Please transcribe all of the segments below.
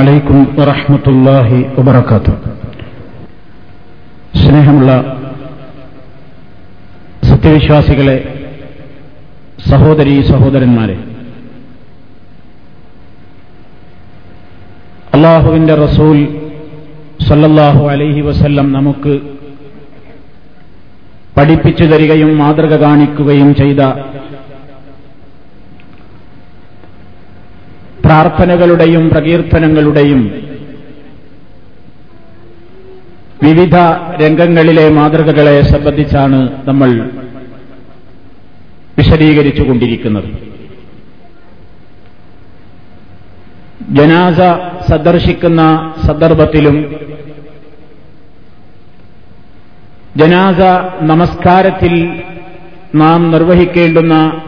അലൈക്കും വറഹ്മത്തുള്ളാഹി വബർക്കാത്തു സ്നേഹമുള്ള സത്യവിശ്വാസികളെ സഹോദരി സഹോദരന്മാരെ അള്ളാഹുവിന്റെ റസൂൽ സല്ലല്ലാഹു അലൈഹി വസല്ലം നമുക്ക് പഠിപ്പിച്ചു തരികയും മാതൃക കാണിക്കുകയും ചെയ്ത പ്രാർത്ഥനകളുടെയും പ്രകീർത്തനങ്ങളുടെയും വിവിധ രംഗങ്ങളിലെ മാതൃകകളെ സംബന്ധിച്ചാണ് നമ്മൾ വിശദീകരിച്ചുകൊണ്ടിരിക്കുന്നത്. ജനാസ സന്ദർശിക്കുന്ന സന്ദർഭത്തിലും ജനാസ നമസ്കാരത്തിൽ നാം നിർവഹിക്കേണ്ടുന്ന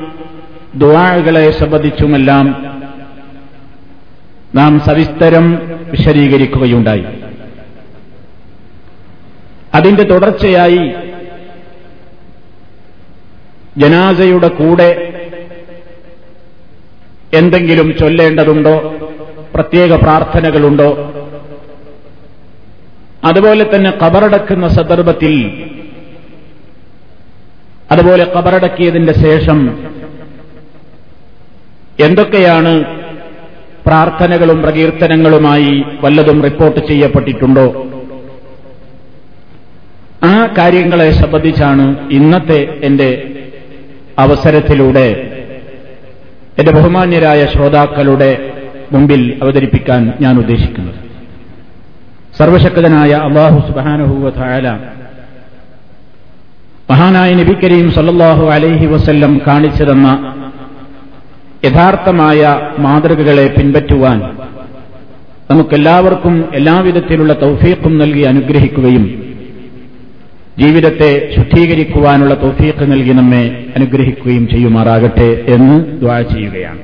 ദുവാകളെ സംബന്ധിച്ചുമെല്ലാം നാം സവിസ്തരം വിശദീകരിക്കുകയുണ്ടായി. അതിന്റെ തുടർച്ചയായി ജനാസയുടെ കൂടെ എന്തെങ്കിലും ചൊല്ലേണ്ടതുണ്ടോ? പ്രത്യേക പ്രാർത്ഥനകളുണ്ടോ? അതുപോലെ തന്നെ കബറടക്കുന്ന സന്ദർഭത്തിൽ അതുപോലെ കബറടക്കിയതിന്റെ ശേഷം എന്തൊക്കെയാണ് പ്രാർത്ഥനകളും പ്രകീർത്തനങ്ങളുമായി വല്ലതും റിപ്പോർട്ട് ചെയ്യപ്പെട്ടിട്ടുണ്ടോ? ആ കാര്യങ്ങളെ സംബന്ധിച്ചാണ് ഇന്നത്തെ എന്റെ അവസരത്തിലൂടെ എന്റെ ബഹുമാന്യരായ ശ്രോതാക്കളുടെ മുമ്പിൽ അവതരിപ്പിക്കാൻ ഞാൻ ഉദ്ദേശിക്കുന്നത്. സർവശക്തനായ അള്ളാഹു സുബാനുഹൂവ തായാല മഹാനായ നബി കരീം സല്ലാഹു അലൈഹി വസ്ല്ലം കാണിച്ചു തന്ന യഥാർത്ഥമായ മാതൃകകളെ പിൻപറ്റുവാൻ നമുക്കെല്ലാവർക്കും എല്ലാവിധത്തിലുള്ള തൗഫീഖും നൽകി അനുഗ്രഹിക്കുകയും ജീവിതത്തെ ശുദ്ധീകരിക്കുവാനുള്ള തൗഫീഖ് നൽകി നമ്മെ അനുഗ്രഹിക്കുകയും ചെയ്യുമാറാകട്ടെ എന്ന് ദ്വാ ചെയ്യുകയാണ്.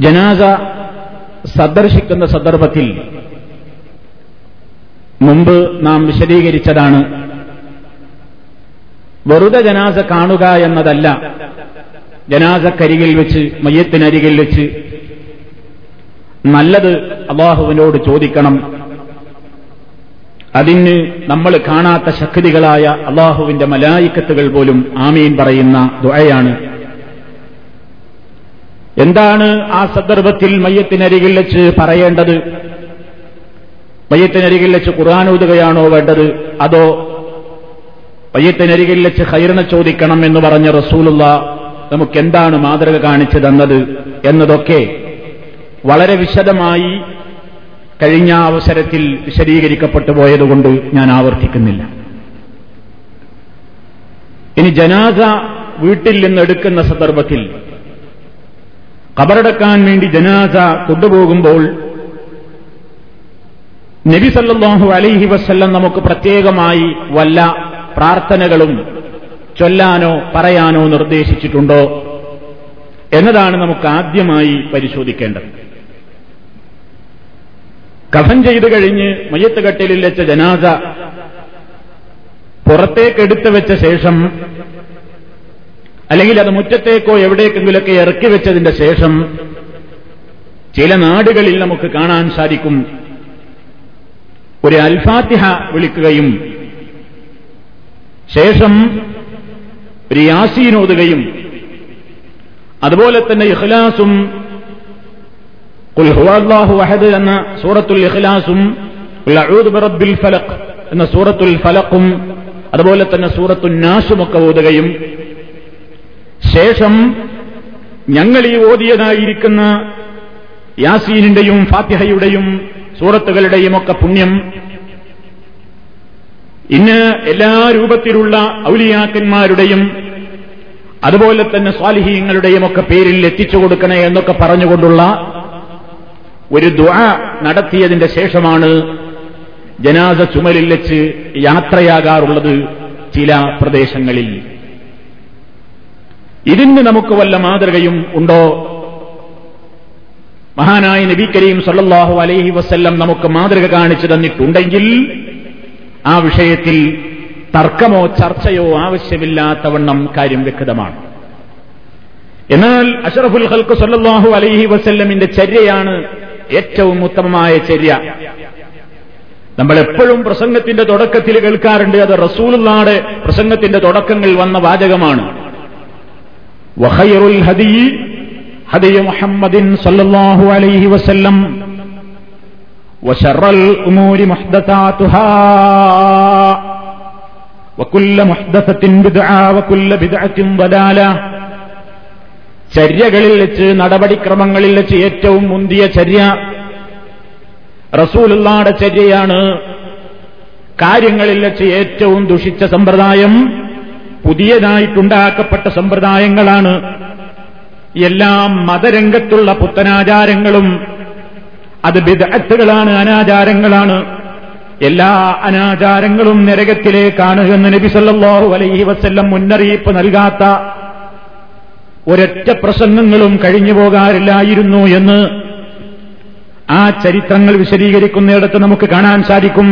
ജനാസ സന്ദർശിക്കുന്ന സന്ദർഭത്തിൽ മുമ്പ് നാം വിശദീകരിച്ചതാണ് വെറുതെ ജനാസ കാണുക എന്നതല്ല ജനാസക്കരികിൽ വെച്ച് മയ്യത്തിനരികിൽ വെച്ച് നല്ലത് അള്ളാഹുവിനോട് ചോദിക്കണം. അതിന് നമ്മൾ കാണാത്ത ശക്തികളായ അള്ളാഹുവിന്റെ മലായിക്കത്തുകൾ പോലും ആമീൻ പറയുന്ന ദുഴയാണ് എന്താണ് ആ സന്ദർഭത്തിൽ മയ്യത്തിനരികിൽ വെച്ച് പറയേണ്ടത്? മയ്യത്തിനരികിൽ വെച്ച് ഖുർആൻ ഊതുകയാണോ വേണ്ടത്? അതോ മയ്യത്തിനരികിൽ വെച്ച് ഹൈറിനെ ചോദിക്കണം എന്ന് പറഞ്ഞ റസൂലുള്ള നമുക്ക് എന്താണ് മാതൃക കാണിച്ചു തന്നത് എന്നതൊക്കെ വളരെ വിശദമായി കഴിഞ്ഞ അവസരത്തിൽ വിശദീകരിക്കപ്പെട്ടു പോയതുകൊണ്ട് ഞാൻ ആവർത്തിക്കുന്നില്ല. ഇനി ജനാസ വീട്ടിൽ നിന്നെടുക്കുന്ന സന്ദർഭത്തിൽ കബറടക്കാൻ വേണ്ടി ജനാസ കൊണ്ടുപോകുമ്പോൾ നബി സല്ലാഹു അലൈഹി വസ്ല്ലം നമുക്ക് പ്രത്യേകമായി വല്ല പ്രാർത്ഥനകളും ചൊല്ലാനോ പറയാനോ നിർദ്ദേശിച്ചിട്ടുണ്ടോ എന്നതാണ് നമുക്ക് ആദ്യമായി പരിശോധിക്കേണ്ടത്. കഫൻ ചെയ്തു കഴിഞ്ഞ് മയ്യത്ത് കട്ടിലിൽ വെച്ച ജനാസ പുറത്തേക്കെടുത്തു വെച്ച ശേഷം അല്ലെങ്കിൽ അത് മുറ്റത്തേക്കോ എവിടേക്കെങ്കിലൊക്കെ ഇറക്കി വെച്ചതിന്റെ ശേഷം ചില നാടുകളിൽ നമുക്ക് കാണാൻ സാധിക്കും. ഒരു അൽഫാത്തിഹ വിളിക്കുകയും ശേഷം ഒരു യാസീനോതുകയും അതുപോലെ തന്നെ ഇഖ്ലാസും ഖുൽഹുവാഹു വഹദ് എന്ന സൂറത്തുൽ ഇഖ്ലാസും ബിറബ്ബിൽ ഫലഖ് എന്ന സൂറത്തുൽ ഫലഖും അതുപോലെ തന്നെ സൂറത്തുൽ നാസുമൊക്കെ ഓതുകയും ശേഷം ഞങ്ങൾ ഈ ഓതിയതായിരിക്കുന്ന യാസീനിന്റെയും ഫാത്തിഹയുടെയും സൂറത്തുകളുടെയും ഒക്കെ പുണ്യം. ഇന്ന് എല്ലാ രൂപത്തിലുള്ള ഔലിയാക്കന്മാരുടെയും അതുപോലെ തന്നെ സ്വാലിഹീങ്ങളുടെയും ഒക്കെ പേരിൽ എത്തിച്ചു കൊടുക്കണേ എന്നൊക്കെ പറഞ്ഞുകൊണ്ടുള്ള ഒരു ദ്വ നടത്തിയതിന്റെ ശേഷമാണ് ജനാസ ചുമലിൽ വെച്ച് യാത്രയാകാറുള്ളത് ചില പ്രദേശങ്ങളിൽ. ഇതിന് നമുക്ക് വല്ല മാതൃകയും ഉണ്ടോ? മഹാനായ നബി കരീം സല്ലാഹു അലൈഹി വസ്ല്ലം നമുക്ക് മാതൃക കാണിച്ചു തന്നിട്ടുണ്ടെങ്കിൽ ആ വിഷയത്തിൽ തർക്കമോ ചർച്ചയോ ആവശ്യമില്ലാത്തവണ്ണം കാര്യം വ്യക്തമാണ്. എന്നാൽ അഷറഫുൽ ഹൽക്ക് സല്ലാഹു അലൈഹി വസ്ല്ലമിന്റെ ചര്യയാണ് ഏറ്റവും ഉത്തമമായ ചര്യ. നമ്മൾ എപ്പോഴും പ്രസംഗത്തിന്റെ തുടക്കത്തിൽ കേൾക്കാറുണ്ട് അത് റസൂലുള്ളാടെ പ്രസംഗത്തിന്റെ തുടക്കങ്ങൾ വന്ന വാചകമാണ്. വഹയറുൽ ഹദീ ഹദിയ മുഹമ്മദിൻ സല്ലല്ലാഹു അലൈഹി വസല്ലം വശറൽ ഉമൂരി മുഹ്ദസാതുഹാ വക്കുല്ല മുഹ്ദസത്തിൻ ബിദ്ആ വക്കുല്ല വലാല ചര്യകളിൽ വെച്ച് നടപടിക്രമങ്ങളിൽ വെച്ച് ഏറ്റവും മുന്തിയ ചര്യ റസൂലുള്ളാടെ ചര്യയാണ് കാര്യങ്ങളിൽ വെച്ച് ഏറ്റവും ദുഷിച്ച സമ്പ്രദായം പുതിയതായിട്ടുണ്ടാക്കപ്പെട്ട സമ്പ്രദായങ്ങളാണ്. എല്ലാ മതരംഗത്തുള്ള പുത്തനാചാരങ്ങളും അത് ബിദഅത്തുകളാണ് അനാചാരങ്ങളാണ്. എല്ലാ അനാചാരങ്ങളും നരകത്തിലേക്കാണ് എന്ന് നബി സല്ലല്ലാഹു അലൈഹി വസ്ല്ലം മുന്നറിയിപ്പ് നൽകാത്ത ഒരൊറ്റ പ്രസംഗങ്ങളും കഴിഞ്ഞു പോകാറില്ലായിരുന്നു എന്ന് ആ ചരിത്രങ്ങൾ വിശദീകരിക്കുന്നിടത്ത് നമുക്ക് കാണാൻ സാധിക്കും.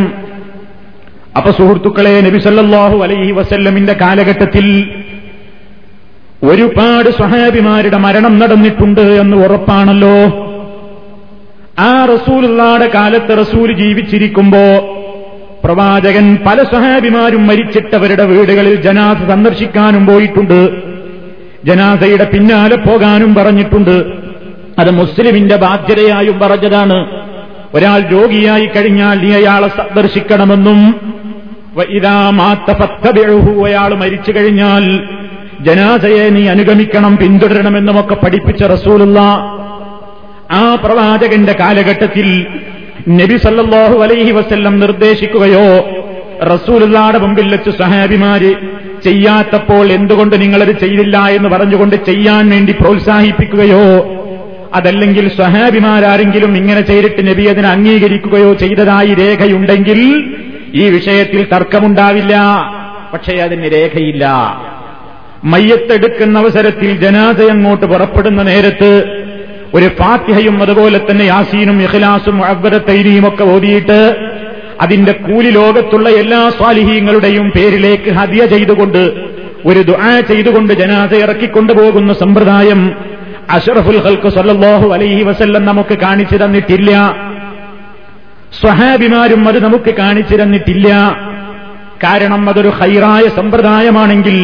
അപ്പൊ സുഹൃത്തുക്കളെ നബി സല്ലല്ലാഹു അലൈഹി വസല്ലമിന്റെ കാലഘട്ടത്തിൽ ഒരുപാട് സ്വഹാബിമാരുടെ മരണം നടന്നിട്ടുണ്ട് എന്ന് ഉറപ്പാണല്ലോ. ആ റസൂലുള്ളാടെ കാലത്ത് റസൂൽ ജീവിച്ചിരിക്കുമ്പോ പ്രവാചകൻ പല സഹാബിമാരും മരിച്ചിട്ടവരുടെ വീടുകളിൽ ജനാസ സന്ദർശിക്കാനും പോയിട്ടുണ്ട്. ജനാസയുടെ പിന്നാലെ പോകാനും പറഞ്ഞിട്ടുണ്ട്. അത് മുസ്ലിമിന്റെ ബാധ്യതയായും പറഞ്ഞതാണ്. ഒരാൾ രോഗിയായി കഴിഞ്ഞാൽ നീ അയാളെ സന്ദർശിക്കണമെന്നും ഇതാ മാത്തപത്തബിഴഹു അയാൾ മരിച്ചു കഴിഞ്ഞാൽ ജനാസയെ നീ അനുഗമിക്കണം പിന്തുടരണമെന്നുമൊക്കെ പഠിപ്പിച്ച റസൂലുള്ള. ആ പ്രവാചകന്റെ കാലഘട്ടത്തിൽ നബി സല്ലാഹു അലൈഹി വസ്ല്ലം നിർദ്ദേശിക്കുകയോ റസൂലുള്ളാടെ മുമ്പിൽ വെച്ച് സഹാബിമാര് ചെയ്യാത്തപ്പോൾ എന്തുകൊണ്ട് നിങ്ങളത് ചെയ്തില്ല എന്ന് പറഞ്ഞുകൊണ്ട് ചെയ്യാൻ വേണ്ടി പ്രോത്സാഹിപ്പിക്കുകയോ അതല്ലെങ്കിൽ സഹാബിമാരാരെങ്കിലും ഇങ്ങനെ ചെയ്തിട്ട് നബി അതിനെ അംഗീകരിക്കുകയോ ചെയ്തതായി രേഖയുണ്ടെങ്കിൽ ഈ വിഷയത്തിൽ തർക്കമുണ്ടാവില്ല. പക്ഷേ അതിന് രേഖയില്ല. മയ്യത്തെടുക്കുന്ന അവസരത്തിൽ ജനാസ അങ്ങോട്ട് പുറപ്പെടുന്ന നേരത്ത് ഒരു ഫാത്തിഹയും അതുപോലെ തന്നെ യാസീനും ഇഖ്ലാസും തൈരിയും ഒക്കെ ഓതിയിട്ട് അതിന്റെ കൂലി ലോകത്തുള്ള എല്ലാ സ്വാലിഹീങ്ങളുടെയും പേരിലേക്ക് ഹദിയ ചെയ്തുകൊണ്ട് ഒരു ദുആ ചെയ്തുകൊണ്ട് ജനാസ ഇറക്കിക്കൊണ്ടുപോകുന്ന സമ്പ്രദായം അഷറഫുൽ ഹൽക്ക് സല്ലല്ലാഹു അലൈഹി വസല്ലം നമുക്ക് കാണിച്ചു തന്നിട്ടില്ല. സ്വഹാബിമാരും അത് നമുക്ക് കാണിച്ചു തന്നിട്ടില്ല. കാരണം അതൊരു ഹൈറായ സമ്പ്രദായമാണെങ്കിൽ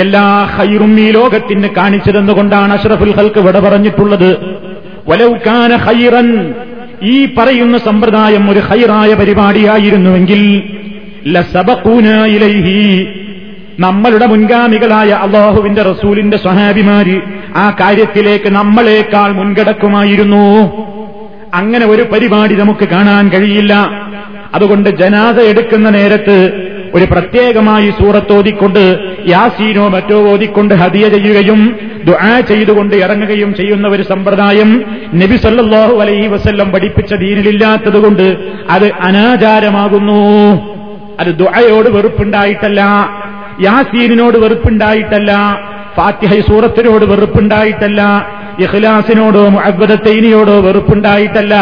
എല്ലാ ഹൈറും ഈ ലോകത്തിന് കാണിച്ചതെന്നുകൊണ്ടാണ് അഷ്റഫുൽ ഹൽക്ക് വിട പറഞ്ഞിട്ടുള്ളത്. വലൗക്കാന ഹൈറൻ ഈ പറയുന്ന സമ്പ്രദായം ഒരു ഹൈറായ പരിപാടിയായിരുന്നുവെങ്കിൽ നമ്മളുടെ മുൻഗാമികളായ അള്ളാഹുവിന്റെ റസൂലിന്റെ സ്വഹാബിമാര് ആ കാര്യത്തിലേക്ക് നമ്മളെക്കാൾ മുൻകടക്കുമായിരുന്നു. അങ്ങനെ ഒരു പരിപാടി നമുക്ക് കാണാൻ കഴിയില്ല. അതുകൊണ്ട് ജനാദ എടുക്കുന്ന നേരത്ത് ഒരു പ്രത്യേകമായി സൂറത്തോതിക്കൊണ്ട് യാസീനോ മറ്റോ ഓതിക്കൊണ്ട് ഹദിയ ചെയ്യുകയും ദുആ ചെയ്തുകൊണ്ട് ഇറങ്ങുകയും ചെയ്യുന്ന ഒരു സമ്പ്രദായം നബി സല്ലല്ലാഹു അലൈഹി വസല്ലം പഠിപ്പിച്ച ദീനിലില്ലാത്തതുകൊണ്ട് അത് അനാചാരമാകുന്നു. അത് ദുആയോട് വെറുപ്പുണ്ടായിട്ടല്ല യാസീനിനോട് വെറുപ്പുണ്ടായിട്ടല്ല ഫാത്തിഹ സൂറത്തിനോട് വെറുപ്പുണ്ടായിട്ടല്ല ഇഖ്ലാസിനോടോ മുഅബ്ബദത്തൈനിയോടോ വെറുപ്പുണ്ടായിട്ടല്ല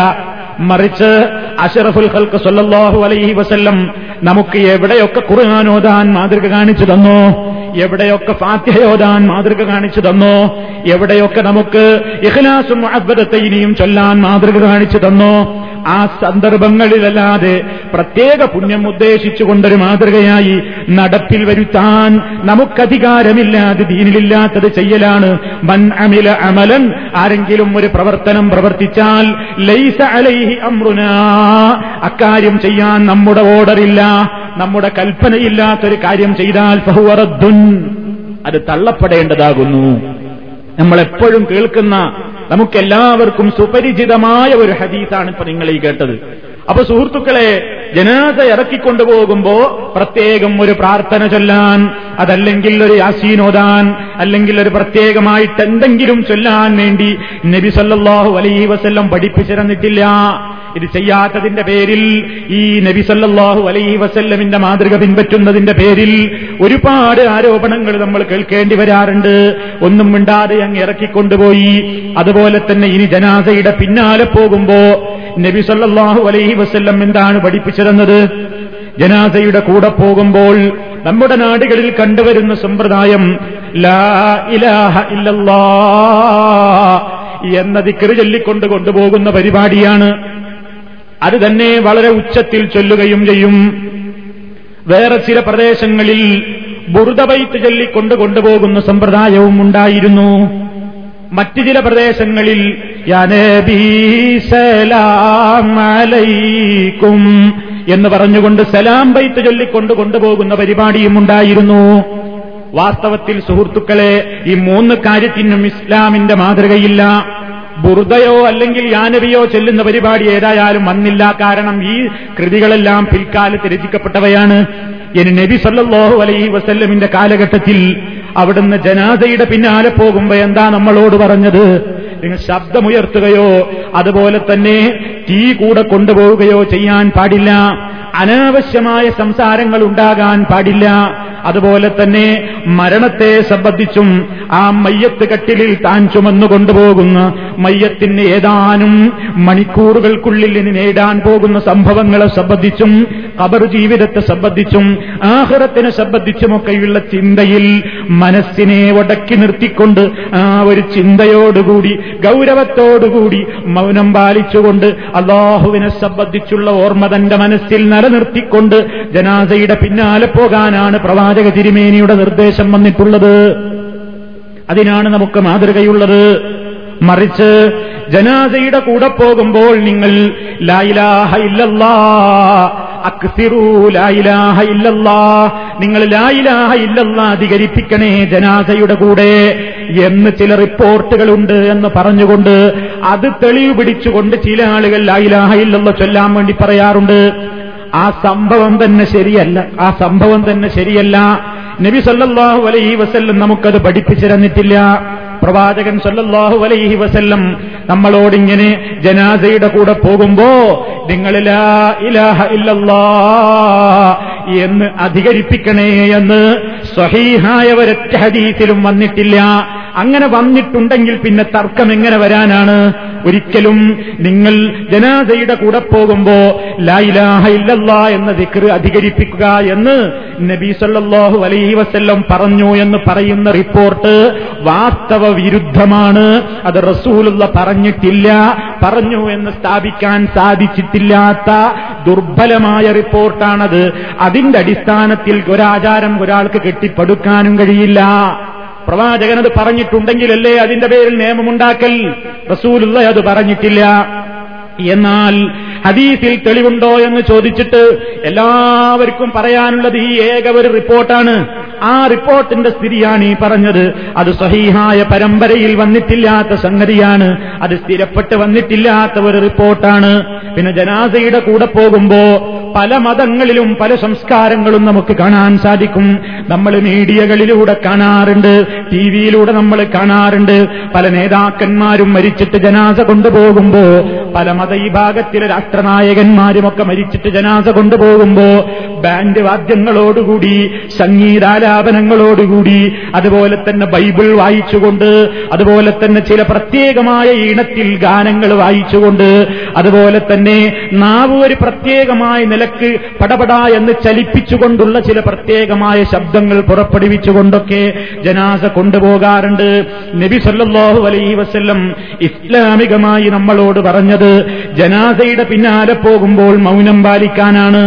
മറിച്ച് അഷറഫുൽ ഹൽക്ക് സല്ലല്ലാഹു അലൈഹി വസല്ലം നമുക്ക് എവിടെയൊക്കെ കുറുകാനോദാൻ മാതൃക കാണിച്ചു തന്നോ? എവിടെയൊക്കെ ഫാത്യയോദാൻ മാതൃക കാണിച്ചു തന്നോ? എവിടെയൊക്കെ നമുക്ക് ഇഖ്ലാസും ഇനിയും ചൊല്ലാൻ മാതൃക കാണിച്ചു തന്നോ? ആ സന്ദർഭങ്ങളിലല്ലാതെ പ്രത്യേക പുണ്യം ഉദ്ദേശിച്ചുകൊണ്ടൊരു മാതൃകയായി നടപ്പിൽ വരുത്താൻ നമുക്കധികാരമില്ലാതെ ദീനിലില്ലാത്തത് ചെയ്യലാണ്. മൻ അമില അമലൻ ആരെങ്കിലും ഒരു പ്രവർത്തനം പ്രവർത്തിച്ചാൽ ലൈസ അലൈഹി അമ്രുന. അക്കാര്യം ചെയ്യാൻ നമ്മുടെ ഓർഡറില്ല നമ്മുടെ കൽപ്പനയില്ലാത്തൊരു കാര്യം ചെയ്താൽ ഫഹുവറദ്ദുൻ അത് തള്ളപ്പെടേണ്ടതാകുന്നു. നമ്മളെപ്പോഴും കേൾക്കുന്ന നമുക്കെല്ലാവർക്കും സുപരിചിതമായ ഒരു ഹദീസാണ് ഇപ്പൊ നിങ്ങൾ ഈ കേട്ടത്. അപ്പൊ സുഹൃത്തുക്കളെ ജനാസ ഇറക്കിക്കൊണ്ടുപോകുമ്പോ പ്രത്യേകം ഒരു പ്രാർത്ഥന ചൊല്ലാൻ അതല്ലെങ്കിൽ ഒരു യാസീനോദാൻ അല്ലെങ്കിൽ ഒരു പ്രത്യേകമായിട്ട് എന്തെങ്കിലും ചൊല്ലാൻ വേണ്ടി നബി സല്ലല്ലാഹു അലൈഹി വസല്ലം പഠിപ്പിച്ചിരുന്നിട്ടില്ല. ഇത് ചെയ്യാത്തതിന്റെ പേരിൽ ഈ നബിസല്ലാഹു അലൈഹി വസല്ലമിന്റെ മാതൃക പിൻപറ്റുന്നതിന്റെ പേരിൽ ഒരുപാട് ആരോപണങ്ങൾ നമ്മൾ കേൾക്കേണ്ടി വരാറുണ്ട്. ഒന്നും മിണ്ടാതെ അങ്ങ് ഇറക്കിക്കൊണ്ടുപോയി. അതുപോലെ തന്നെ ഇനി ജനാസയുടെ പിന്നാലെ പോകുമ്പോ നബിസല്ലാഹു അലൈഹി വസല്ലം എന്താണ് പഠിപ്പിച്ചിരുന്നത് ജനാസയുടെ കൂടെ പോകുമ്പോൾ നമ്മുടെ നാടുകളിൽ കണ്ടുവരുന്ന സമ്പ്രദായം ലാ ഇലാഹ എന്ന ദിക്കറ് ചൊല്ലിക്കൊണ്ട് കൊണ്ടുപോകുന്ന പരിപാടിയാണ്. അത് തന്നെ വളരെ ഉച്ചത്തിൽ ചൊല്ലുകയും ചെയ്യും. വേറെ ചില പ്രദേശങ്ങളിൽ ബുറുദബൈത്ത് ചൊല്ലിക്കൊണ്ട് കൊണ്ടുപോകുന്ന സമ്പ്രദായവും ഉണ്ടായിരുന്നു. മറ്റു ചില പ്രദേശങ്ങളിൽ യാ നബീ സലാം അലൈക്കും എന്ന് പറഞ്ഞുകൊണ്ട് സലാം ബൈത്ത് ചൊല്ലിക്കൊണ്ട് കൊണ്ടുപോകുന്ന പരിപാടിയും ഉണ്ടായിരുന്നു. വാസ്തവത്തിൽ സുഹൃത്തുക്കളെ ഈ മൂന്ന് കാര്യത്തിനും ഇസ്ലാമിന്റെ മാതൃകയില്ല. ബുറുദയോ അല്ലെങ്കിൽ യാനവിയോ ചെല്ലുന്ന പരിപാടി ഏതായാലും വന്നില്ല. കാരണം ഈ കൃതികളെല്ലാം പിൽക്കാലത്ത് രചിക്കപ്പെട്ടവയാണ്. ഇനി നബി സല്ലാഹു അലൈഹി വസല്ലമിന്റെ കാലഘട്ടത്തിൽ അവിടുന്ന് ജനാദയുടെ പിന്നാലെ പോകുമ്പോ എന്താ നമ്മളോട് പറഞ്ഞത്? നിങ്ങൾ ശബ്ദമുയർത്തുകയോ അതുപോലെ തന്നെ തീ കൂടെ കൊണ്ടുപോവുകയോ ചെയ്യാൻ പാടില്ല. അനാവശ്യമായ സംസാരങ്ങൾ ഉണ്ടാകാൻ പാടില്ല. അതുപോലെ തന്നെ മരണത്തെ സംബന്ധിച്ചും ആ മയ്യത്ത് കട്ടിലിൽ താൻ ചുമന്നു കൊണ്ടുപോകുന്ന. മയ്യത്തിന് ഏതാനും മണിക്കൂറുകൾക്കുള്ളിൽ ഇനി നേടാൻ പോകുന്ന സംഭവങ്ങളെ സംബന്ധിച്ചും കബർ ജീവിതത്തെ സംബന്ധിച്ചും ആഹൃതത്തിനെ സംബന്ധിച്ചുമൊക്കെയുള്ള ചിന്തയിൽ മനസ്സിനെ ഒടക്കി നിർത്തിക്കൊണ്ട് ആ ഒരു ചിന്തയോടുകൂടി ഗൗരവത്തോടുകൂടി മൗനം പാലിച്ചുകൊണ്ട് അള്ളാഹുവിനെ സംബന്ധിച്ചുള്ള ഓർമ്മ തന്റെ മനസ്സിൽ നിലനിർത്തിക്കൊണ്ട് ജനാസയുടെ പിന്നാലെ പോകാനാണ് പ്രവാചക തിരുമേനിയുടെ നിർദ്ദേശം. വന്നിട്ടുള്ളത്. അതിനാണ് നമുക്ക് മാതൃകയുള്ളത്. മറിച്ച് ജനാസയുടെ കൂടെ പോകുമ്പോൾ നിങ്ങൾ ലായിലാഹ ഇല്ലല്ലാ അക്സിറൂ ഇല്ലല്ലാ നിങ്ങൾ ലായിലാഹ ഇല്ലല്ലാ അധികരിപ്പിക്കണേ ജനാസയുടെ കൂടെ എന്ന് ചില റിപ്പോർട്ടുകളുണ്ട് എന്ന് പറഞ്ഞുകൊണ്ട് അത് തെളിവ് പിടിച്ചുകൊണ്ട് ചില ആളുകൾ ലായിലാഹ ഇല്ലല്ല ചൊല്ലാൻ വേണ്ടി പറയാറുണ്ട്. ആ സംഭവം തന്നെ ശരിയല്ല. ആ സംഭവം തന്നെ ശരിയല്ല. നബി സല്ലാഹു അലൈ വസല്ലം നമുക്കത് പഠിപ്പിച്ചു തന്നിട്ടില്ല. പ്രവാചകൻ സല്ലല്ലാഹു അലൈഹി വസല്ലം നമ്മളോടിങ്ങനെ ജനാസയുടെ കൂടെ പോകുമ്പോ നിങ്ങൾ ലാ ഇലാഹ ഇല്ലല്ലാ എന്ന് അധികരിപ്പിക്കണേ എന്ന് സ്വഹീഹായ ഒരൊറ്റ ഹദീസിലും വന്നിട്ടില്ല. അങ്ങനെ വന്നിട്ടുണ്ടെങ്കിൽ പിന്നെ തർക്കം എങ്ങനെ വരാനാണ്? ഒരിക്കലും നിങ്ങൾ ജനാസയുടെ കൂടെ പോകുമ്പോ ലൈലാഹ ഇല്ലല്ലാ എന്ന ദിക്ർ അധികരിപ്പിക്കുക എന്ന് നബി സല്ലല്ലാഹു അലൈഹി വസല്ലം പറഞ്ഞു എന്ന് പറയുന്ന റിപ്പോർട്ട് വാസ്തവ വിരുദ്ധമാണ്. അത് റസൂലുള്ള പറഞ്ഞിട്ടില്ല. പറഞ്ഞു എന്ന് സ്ഥാപിക്കാൻ സാധിച്ചിട്ടില്ലാത്ത ദുർബലമായ റിപ്പോർട്ടാണത്. അതിന്റെ അടിസ്ഥാനത്തിൽ ഒരാചാരം ഒരാൾക്ക് കെട്ടിപ്പടുക്കാനും കഴിയില്ല. പ്രവാചകൻ അത് പറഞ്ഞിട്ടുണ്ടെങ്കിലല്ലേ അതിന്റെ പേരിൽ നിയമമുണ്ടാക്കൽ? റസൂലുള്ള അത് പറഞ്ഞിട്ടില്ല. എന്നാൽ ഹദീസിൽ തെളിവുണ്ടോ എന്ന് ചോദിച്ചിട്ട് എല്ലാവർക്കും പറയാനുള്ളത് ഈ ഏക ഒരു റിപ്പോർട്ടാണ്. ആ റിപ്പോർട്ടിന്റെ സ്ഥിതിയാണ് ഈ പറഞ്ഞത്. അത് സഹീഹായ പരമ്പരയിൽ വന്നിട്ടില്ലാത്ത സംഗതിയാണ്. അത് സ്ഥിരപ്പെട്ട് വന്നിട്ടില്ലാത്ത ഒരു റിപ്പോർട്ടാണ്. പിന്നെ ജനാസയുടെ കൂടെ പോകുമ്പോ പല മതങ്ങളിലും പല സംസ്കാരങ്ങളും നമുക്ക് കാണാൻ സാധിക്കും. നമ്മൾ മീഡിയകളിലൂടെ കാണാറുണ്ട്. ടി വിയിലൂടെ നമ്മൾ കാണാറുണ്ട്. പല നേതാക്കന്മാരും മരിച്ചിട്ട് ജനാസ കൊണ്ടുപോകുമ്പോ പല മതവിഭാഗത്തിലെ രാഷ്ട്രനായകന്മാരുമൊക്കെ മരിച്ചിട്ട് ജനാസ കൊണ്ടുപോകുമ്പോ ബാൻഡ് വാദ്യങ്ങളോടുകൂടി സംഗീതാലാപനങ്ങളോടുകൂടി അതുപോലെ തന്നെ ബൈബിൾ വായിച്ചുകൊണ്ട് അതുപോലെ തന്നെ ചില പ്രത്യേകമായ ഈണത്തിൽ ഗാനങ്ങൾ വായിച്ചുകൊണ്ട് അതുപോലെ തന്നെ നാവ് ഒരു പ്രത്യേകമായ നിലയ്ക്ക് പടപട എന്ന് ചലിപ്പിച്ചുകൊണ്ടുള്ള ചില പ്രത്യേകമായ ശബ്ദങ്ങൾ പുറപ്പെടുവിച്ചുകൊണ്ടൊക്കെ ജനാസ കൊണ്ടുപോകാറുണ്ട്. നബി സല്ലാഹു അലൈഹി വസ്ല്ലം ഇസ്ലാമികമായി നമ്മളോട് പറഞ്ഞത് ജനാസയുടെ പിന്നാലെ പോകുമ്പോൾ മൗനം പാലിക്കാനാണ്.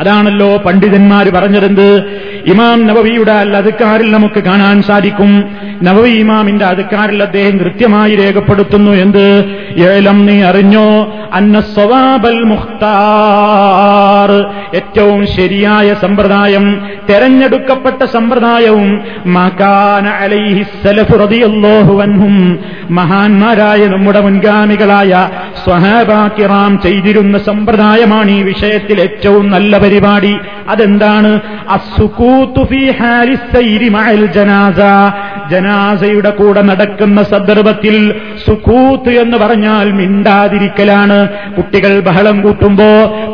അതാണല്ലോ പണ്ഡിതന്മാർ പറഞ്ഞതെന്ത്? ഇമാം നവവിയുടെ അല്ല അതുക്കാരിൽ നമുക്ക് കാണാൻ സാധിക്കും. നവവി ഇമാമിന്റെ അതുക്കാരിൽ അദ്ദേഹം കൃത്യമായി രേഖപ്പെടുത്തുന്നു എന്ത്? ഏലം നീ അറിഞ്ഞോ? അന്ന സ്വവാബൽ മുഖ്താർ. ഏറ്റവും ശരിയായ സമ്പ്രദായം തെരഞ്ഞെടുക്കപ്പെട്ട സമ്പ്രദായവും മകാന അലൈഹി സലഫു മഹാന്മാരായ നമ്മുടെ മുൻഗാമികളായ സ്വഹാബാക്കിറാം ചെയ്തിരുന്ന സമ്പ്രദായമാണ് ഈ വിഷയത്തിൽ ഏറ്റവും നല്ല പരിപാടി. അതെന്താണ്? ജനാസയുടെ കൂടെ നടക്കുന്ന സന്ദർഭത്തിൽ സുഖൂത്ത് എന്ന് പറഞ്ഞാൽ മിണ്ടാതിരിക്കലാണ്. കുട്ടികൾ ബഹളം കൂട്ടുമ്പോ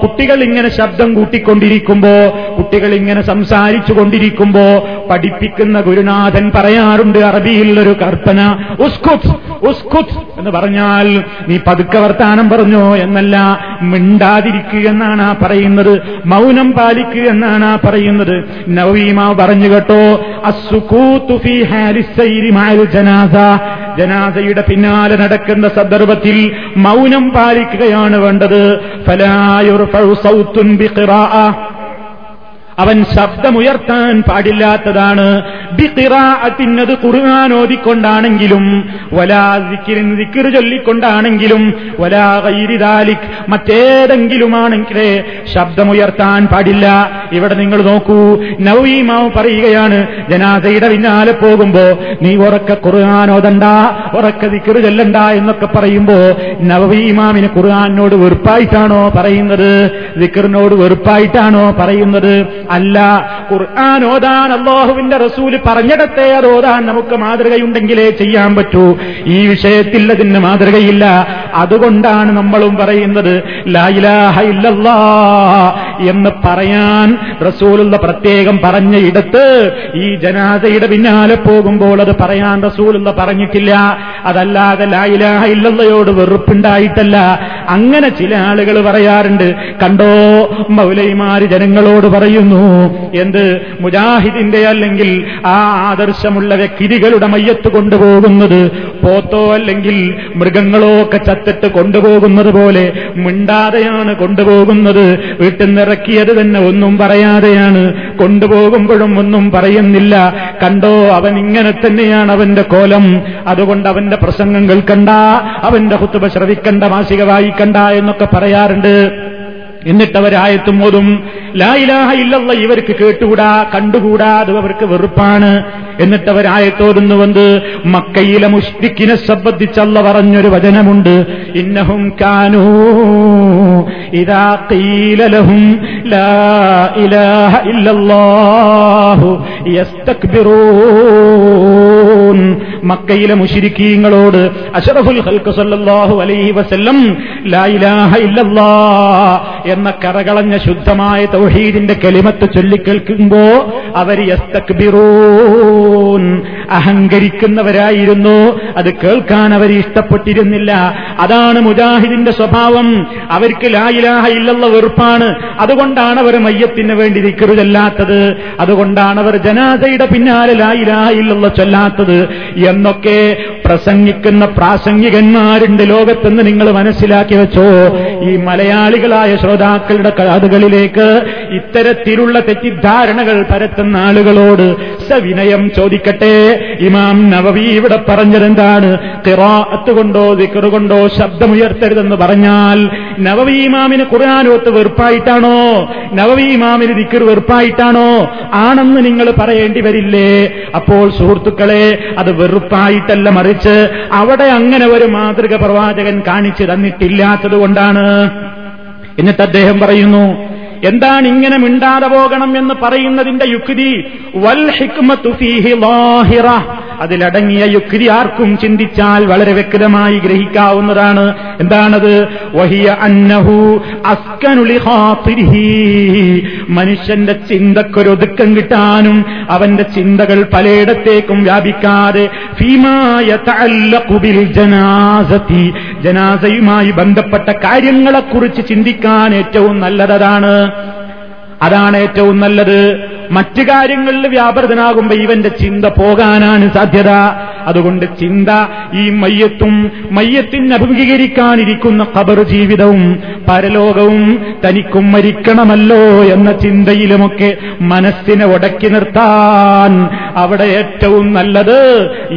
കുട്ടികൾ ഇങ്ങനെ ശബ്ദം കൂട്ടിക്കൊണ്ടിരിക്കുമ്പോ കുട്ടികൾ ഇങ്ങനെ സംസാരിച്ചു കൊണ്ടിരിക്കുമ്പോ പഠിപ്പിക്കുന്ന ഗുരുനാഥൻ പറയാറുണ്ട് അറബിയിൽ ഒരു കർപ്പന. ഉസ്കുത് ഉസ്കുത് എന്ന് പറഞ്ഞാൽ നീ പതുക്കെ വർത്താനം പറഞ്ഞോ എന്നല്ല മിണ്ടാതിരിക്കുക എന്നാണ് ആ പറയുന്നത്. മൗനം പാലിക്കുക എന്നാണ് ആ പറയുന്നത്. നവീമ പറഞ്ഞു കേട്ടോ അസുക്കൂത്തു ഫീ ഹാരിസൈരി മാൽ ജനാസ. ജനാസയുടെ പിന്നാലെ നടക്കുന്ന സന്ദർഭത്തിൽ മൗനം പാലിക്കുകയാണ് വേണ്ടത്. ഫലായുർ സൗത്തുൻ ബിഖിറാഅ. അവൻ ശബ്ദമുയർത്താൻ പാടില്ലാത്തതാണ്. ബിഖിറാഅത്തിനത് ഖുർആൻ ഓതിക്കൊണ്ടാണെങ്കിലും വലാ ദിക്കിരിൻ ദിക്ർ ചൊല്ലിക്കൊണ്ടാണെങ്കിലും വലാ ഗൈരി ദാലിക് മറ്റേതെങ്കിലുമാണെങ്കിലേ ശബ്ദമുയർത്താൻ പാടില്ല. ഇവിടെ നിങ്ങൾ നോക്കൂ നവീമാവ് പറയുകയാണ് ജനാസയുടെ പിന്നാലെ പോകുമ്പോ നീ ഉറക്ക ഖുർആൻ ഓതണ്ട ഉറക്ക ദിക്ർ ചൊല്ലണ്ട എന്നൊക്കെ പറയുമ്പോ നവീമാമിന് ഖുർആാനോട് വെറുപ്പായിട്ടാണോ പറയുന്നത്? ദിക്കറിനോട് വെറുപ്പായിട്ടാണോ പറയുന്നത്? അല്ല ഖുർആൻ ഓതാൻ അള്ളാഹുവിന്റെ റസൂൽ പറഞ്ഞിടത്തെ അത് ഓതാൻ നമുക്ക് മാതൃകയുണ്ടെങ്കിലേ ചെയ്യാൻ പറ്റൂ. ഈ വിഷയത്തിൽ അതിന് മാതൃകയില്ല. അതുകൊണ്ടാണ് നമ്മളും പറയുന്നത് എന്ന് പറയാൻ റസൂലുള്ള പ്രത്യേകം പറഞ്ഞ ഇടത്ത് ഈ ജനാസയുടെ പിന്നാലെ പോകുമ്പോൾ അത് പറയാൻ റസൂലുള്ള പറഞ്ഞിട്ടില്ല. അതല്ലാതെ ലായിലാഹ ഇല്ലല്ലയോട് വെറുപ്പുണ്ടായിട്ടല്ല. അങ്ങനെ ചില ആളുകൾ പറയാറുണ്ട് കണ്ടോ മൗലൈമാര് ജനങ്ങളോട് പറയുന്നു എന്ത്? മുജാഹിദിന്റെ അല്ലെങ്കിൽ ആ ആദർശമുള്ള വ്യക്തികളുടെ മയ്യത്ത് കൊണ്ടുപോകുന്നത് പോത്തോ അല്ലെങ്കിൽ മൃഗങ്ങളോ ഒക്കെ ചത്തിട്ട് കൊണ്ടുപോകുന്നത് പോലെ മിണ്ടാതെയാണ് കൊണ്ടുപോകുന്നത്. വീട്ടിൽ നിറക്കിയത് തന്നെ ഒന്നും പറയാതെയാണ്. കൊണ്ടുപോകുമ്പോഴും ഒന്നും പറയുന്നില്ല. കണ്ടോ അവൻ ഇങ്ങനെ തന്നെയാണ് അവന്റെ കോലം. അതുകൊണ്ട് അവന്റെ പ്രസംഗം കേൾക്കണ്ട അവന്റെ കുത്തുബ ശ്രവിക്കണ്ട മാസിക വായിക്കണ്ട എന്നൊക്കെ പറയാറുണ്ട്. എന്നിട്ടവരായത്തും ഓതും ലായിലാഹ ഇല്ലല്ല ഇവർക്ക് കേട്ടുകൂടാ കണ്ടുകൂടാ അത് അവർക്ക് വെറുപ്പാണ്. എന്നിട്ടവരായത്തോതുന്നു വന്ന് മക്കയിലെ മുഷ്ടിക്കിനെ സംബന്ധിച്ചല്ല പറഞ്ഞൊരു വചനമുണ്ട് ഇന്നഹും കാനൂ ഇതാ തീലലഹും ലാ ഇലാഹ ഇല്ലല്ലാഹു മക്കയിലെ മുഷിരിക്കീങ്ങളോട് അഷറഫുൽ ഹൽക്ക് സല്ലല്ലാഹു അലൈഹി വസല്ലം ലാ ഇലാഹ ഇല്ലല്ലാ എന്ന കറകളഞ്ഞ ശുദ്ധമായ തൗഹീദിന്റെ കെളിമത്ത് ചൊല്ലിക്കേൾക്കുമ്പോ അവർ യസ്തക്ബിറൂൻ അഹങ്കരിക്കുന്നവരായിരുന്നു. അത് കേൾക്കാൻ അവർ ഇഷ്ടപ്പെട്ടിരുന്നില്ല. അതാണ് മുജാഹിദിന്റെ സ്വഭാവം. അവർക്ക് ലായിലാഹ ഇല്ലല്ല വെറുപ്പാണ്. അതുകൊണ്ടാണ് അവർ മയ്യത്തിന് വേണ്ടി നിൽക്കരുതല്ലാത്തത് അതുകൊണ്ടാണ് അവർ ജനാസയുടെ പിന്നാലെ ലായിലാഹ ഇല്ലല്ല ചൊല്ലാത്തത്. എന്നൊക്കെ പ്രസംഗിക്കുന്ന പ്രാസംഗികന്മാരുണ്ട് ലോകത്തെന്ന് നിങ്ങൾ മനസ്സിലാക്കി വെച്ചോ. ഈ മലയാളികളായ ശ്രോതാക്കളുടെ കാതുകളിലേക്ക് ഇത്തരത്തിലുള്ള തെറ്റിദ്ധാരണകൾ പരത്തുന്ന ആളുകളോട് സവിനയം ചോദിക്കട്ടെ. ഇമാം നവവി ഇവിടെ പറഞ്ഞതെന്താണ്? കിറാത്ത് കൊണ്ടോ ദിക്കറ് കൊണ്ടോ ശബ്ദമുയർത്തരുതെന്ന് പറഞ്ഞാൽ നവവി ഇമാമിന് ഖുർആാനോത്ത് വെറുപ്പായിട്ടാണോ? നവവി ഇമാമിന് ദിക്കർ വെറുപ്പായിട്ടാണോ? ആണെന്ന് നിങ്ങൾ പറയേണ്ടി വരില്ലേ? അപ്പോൾ സുഹൃത്തുക്കളെ അത് വെറുപ്പായിട്ടല്ല മറിച്ച് അവിടെ അങ്ങനെ ഒരു മാതൃക പ്രവാചകൻ കാണിച്ചു തന്നിട്ടില്ലാത്തത് കൊണ്ടാണ്. എന്നിട്ട് അദ്ദേഹം പറയുന്നു എന്താണ് ഇങ്ങനെ മിണ്ടാതെ പോകണം എന്ന് പറയുന്നതിന്റെ യുക്തി വൽ ഹിക്മത്തു ഫീഹി ലാഹിറ. അതിലടങ്ങിയ യുക്തി ആർക്കും ചിന്തിച്ചാൽ വളരെ വ്യക്തമായി ഗ്രഹിക്കാവുന്നതാണ്. എന്താണത്? വഹിയ അന്നഹു അസ്കനുലി ഹാത്തിരിഹി മനുഷ്യന്റെ ചിന്തക്കൊരൊതുക്കം കിട്ടാനും അവന്റെ ചിന്തകൾ പലയിടത്തേക്കും വ്യാപിക്കാതെ ഫീമായ തഅല്ലഖുബിൽ ജനാസത്തി ജനാസയുമായി ബന്ധപ്പെട്ട കാര്യങ്ങളെക്കുറിച്ച് ചിന്തിക്കാൻ ഏറ്റവും നല്ലതാണ് അതാണ് ഏറ്റവും നല്ലത്. മറ്റു കാര്യങ്ങളിൽ വ്യാപൃതനാകുമ്പോ ഇവന്റെ ചിന്ത പോകാനാണ് സാധ്യത. അതുകൊണ്ട് ചിന്ത ഈ മയ്യത്തും മയ്യത്തിന് അഭിമുഖീകരിക്കാനിരിക്കുന്ന ഖബർ ജീവിതവും പരലോകവും തനിക്കും മരിക്കണമല്ലോ എന്ന ചിന്തയിലുമൊക്കെ മനസ്സിനെ ഉടക്കി നിർത്താൻ അവിടെ ഏറ്റവും നല്ലത്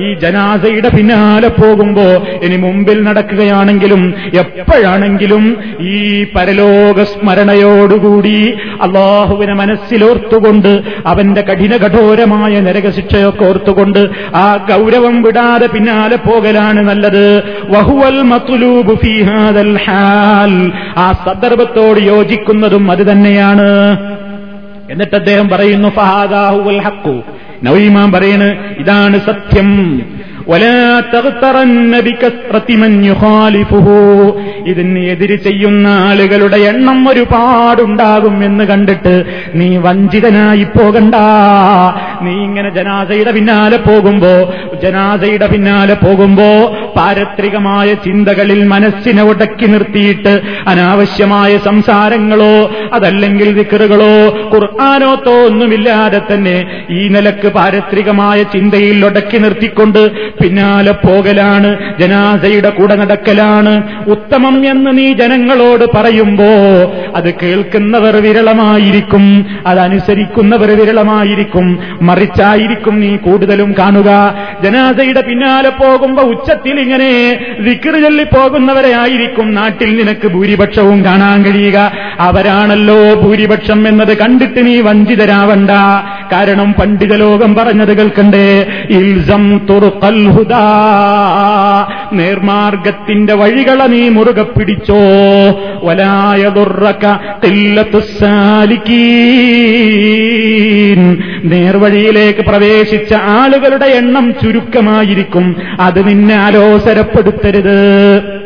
ഈ ജനാസയുടെ പിന്നാലെ പോകുമ്പോ ഇനി മുമ്പിൽ നടക്കുകയാണെങ്കിലും എപ്പോഴാണെങ്കിലും ഈ പരലോക സ്മരണയോടുകൂടി അള്ളാഹുവിനെ മനസ്സിലോർത്തുകൊണ്ട് അവന്റെ കഠിന കഠോരമായ നരകശിക്ഷയൊക്കെ ഓർത്തുകൊണ്ട് ആ ഗൗരവം വിടാതെ പിന്നാലെ പോകലാണ് നല്ലത്. വഹുവൽ ആ സന്ദർഭത്തോട് യോജിക്കുന്നതും അത് തന്നെയാണ്. എന്നിട്ട് അദ്ദേഹം പറയുന്നു ഫഹാദാഹുവൽ ഹക്കു നവീമാൻ പറയണ് ഇതാണ് സത്യം. ഇതിന് എതിര് ചെയ്യുന്ന ആളുകളുടെ എണ്ണം ഒരുപാടുണ്ടാകും എന്ന് കണ്ടിട്ട് നീ വഞ്ചിതനായി പോകണ്ട. നീ ഇങ്ങനെ ജനാസയുടെ പിന്നാലെ പോകുമ്പോ ജനാസയുടെ പിന്നാലെ പോകുമ്പോ പാരത്രികമായ ചിന്തകളിൽ മനസ്സിനെ ഉടക്കി നിർത്തിയിട്ട് അനാവശ്യമായ സംസാരങ്ങളോ അതല്ലെങ്കിൽ ദിക്കറുകളോ ഖുർആാനോത്തോ ഒന്നുമില്ലാതെ തന്നെ ഈ നിലയ്ക്ക് പാരത്രികമായ ചിന്തയിൽ ഉടക്കി നിർത്തിക്കൊണ്ട് പിന്നാലെ പോകലാണ് ജനാസയുടെ കൂടെ നടക്കലാണ്. ഉത്തമം എന്ന് നീ ജനങ്ങളോട് പറയുമ്പോ അത് കേൾക്കുന്നവർ വിരളമായിരിക്കും അതനുസരിക്കുന്നവർ വിരളമായിരിക്കും. മറിച്ചായിരിക്കും നീ കൂടുതലും കാണുക. ജനാസയുടെ പിന്നാലെ പോകുമ്പോ ഉച്ചത്തിൽ ഇങ്ങനെ വിക്രി ചൊല്ലി പോകുന്നവരെ ആയിരിക്കും. നാട്ടിൽ നിനക്ക് ഭൂരിപക്ഷവും കാണാൻ കഴിയുക. അവരാണല്ലോ ഭൂരിപക്ഷം എന്നത് കണ്ടിട്ട് നീ വഞ്ചിതരാവണ്ട. കാരണം പണ്ഡിത ലോകം പറഞ്ഞത് കേൾക്കണ്ടേ? ഇൽസം തുറുക്കൽ ഹുദാ നേർമാർഗത്തിന്റെ വഴികളെ നീ മുറുകെ പിടിച്ചോ. വലായതുറക്ക നേർവഴിയിലേക്ക് പ്രവേശിച്ച ആളുകളുടെ എണ്ണം ചുരുക്കമായിരിക്കും. അത് നിന്നെ അലോസരപ്പെടുത്തരുത്.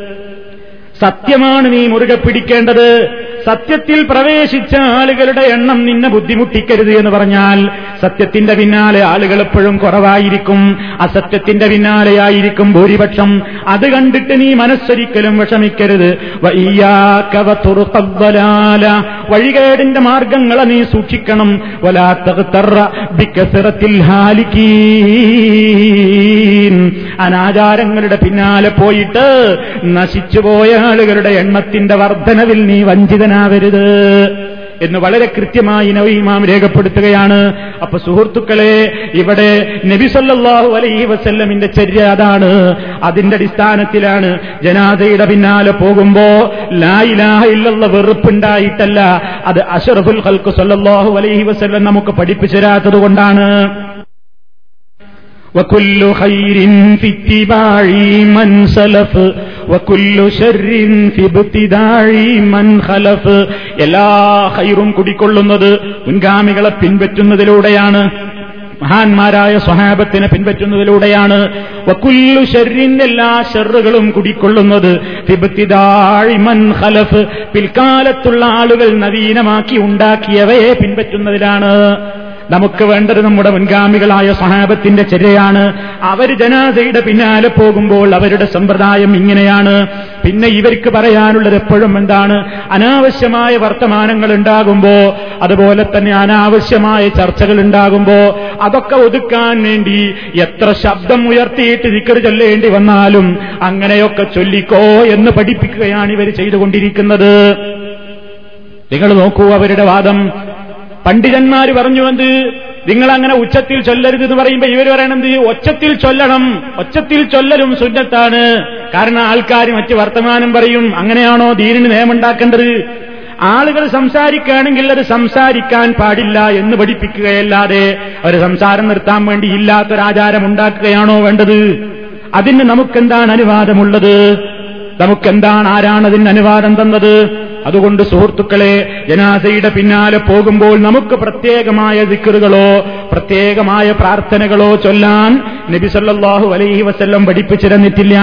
സത്യമാണ് നീ മുറുകെ പിടിക്കേണ്ടത്. സത്യത്തിൽ പ്രവേശിച്ച ആളുകളുടെ എണ്ണം നിന്നെ ബുദ്ധിമുട്ടിക്കരുത് എന്ന് പറഞ്ഞാൽ സത്യത്തിന്റെ പിന്നാലെ ആളുകൾ എപ്പോഴും കുറവായിരിക്കും. അസത്യത്തിന്റെ പിന്നാലെയായിരിക്കും ഭൂരിപക്ഷം. അത് കണ്ടിട്ട് നീ മനസ്സൊരിക്കലും വിഷമിക്കരുത്. വഴികേടിന്റെ മാർഗങ്ങളെ നീ സൂക്ഷിക്കണം. അനാചാരങ്ങളുടെ പിന്നാലെ പോയിട്ട് നശിച്ചുപോയ ആളുകളുടെ എണ്ണത്തിന്റെ വർധനവിൽ നീ വഞ്ചിതനാവരുത് എന്ന് വളരെ കൃത്യമായി നവീമാം രേഖപ്പെടുത്തുകയാണ്. അപ്പൊ സുഹൃത്തുക്കളെ ഇവിടെ നബിസല്ലാഹു അലൈഹി വസല്ലമിന്റെ ചര്യ അതാണ്. അതിന്റെ അടിസ്ഥാനത്തിലാണ് ജനാദയുടെ പിന്നാലെ പോകുമ്പോ ലായിലാഹ ഇല്ലുള്ള വെറുപ്പുണ്ടായിട്ടല്ല. അത് അഷറഫുൽ ഖൽക്കു സല്ലാഹു അലൈഹി വസല്ലം നമുക്ക് പഠിപ്പിച്ചു തരാത്തത് കൊണ്ടാണ്. وكل خير في اتباع من سلف وكل شر في ابتداع من خلف എല്ലാ ഖൈറും കുടിക്കൊള്ളുന്നത് മുൻഗാമികളെ പിൻപറ്റുന്നതിലൂടെയാണ് മഹാന്മാരായ സ്വഹാബത്തിനെ പിൻപറ്റുന്നതിലൂടെയാണ് വക്കുല്ലു ഷെറിന്റെ എല്ലാ ഷെറുകളും കുടിക്കൊള്ളുന്നത് മൻ ഖലഫ് പിൽക്കാലത്തുള്ള ആളുകൾ നവീനമാക്കി ഉണ്ടാക്കിയവയെ പിൻപറ്റുന്നതിലാണ് നമുക്ക് വേണ്ടത് നമ്മുടെ മുൻഗാമികളായ സഹാബത്തിന്റെ ചര്യയാണ്. അവർ ജനാസയുടെ പിന്നാലെ പോകുമ്പോൾ അവരുടെ സമ്പ്രദായം ഇങ്ങനെയാണ്. പിന്നെ ഇവർക്ക് പറയാനുള്ളത് എപ്പോഴും എന്താണ്? അനാവശ്യമായ വർത്തമാനങ്ങൾ ഉണ്ടാകുമ്പോ അതുപോലെ തന്നെ അനാവശ്യമായ ചർച്ചകൾ ഉണ്ടാകുമ്പോ അതൊക്കെ ഒതുക്കാൻ വേണ്ടി എത്ര ശബ്ദം ഉയർത്തിയിട്ട് ദിക്കർ ചൊല്ലേണ്ടി വന്നാലും അങ്ങനെയൊക്കെ ചൊല്ലിക്കോ എന്ന് പഠിപ്പിക്കുകയാണ് ഇവർ ചെയ്തുകൊണ്ടിരിക്കുന്നത്. നിങ്ങൾ നോക്കൂ അവരുടെ വാദം. പണ്ഡിതന്മാർ പറഞ്ഞു എന്ത്? നിങ്ങൾ അങ്ങനെ ഉച്ചത്തിൽ ചൊല്ലരുത് എന്ന് പറയുമ്പോ ഇവർ പറയണത് ഒച്ചത്തിൽ ചൊല്ലണം. ഒച്ചത്തിൽ ചൊല്ലലും സുന്നത്താണ്. കാരണം ആൾക്കാർ മറ്റ് വർത്തമാനം പറയും. അങ്ങനെയാണോ ദീനിന് നിയമമുണ്ടാക്കേണ്ടത്? ആളുകൾ സംസാരിക്കുകയാണെങ്കിൽ അത് സംസാരിക്കാൻ പാടില്ല എന്ന് പഠിപ്പിക്കുകയല്ലാതെ അവർ സംസാരം നിർത്താൻ വേണ്ടി ഇല്ലാത്തൊരാചാരം ഉണ്ടാക്കുകയാണോ വേണ്ടത്? അതിന് നമുക്കെന്താണ് അനുവാദമുള്ളത്? നമുക്കെന്താണ് ആരാണ് അതിന് അനുവാദം തന്നത്? അതുകൊണ്ട് സുഹൃത്തുക്കളെ ജനാസയുടെ പിന്നാലെ പോകുമ്പോൾ നമുക്ക് പ്രത്യേകമായ ദിക്കറുകളോ പ്രത്യേകമായ പ്രാർത്ഥനകളോ ചൊല്ലാൻ നബിസല്ലാഹു അലൈഹി വസ്ല്ലം പഠിപ്പിച്ചിരുന്നിട്ടില്ല.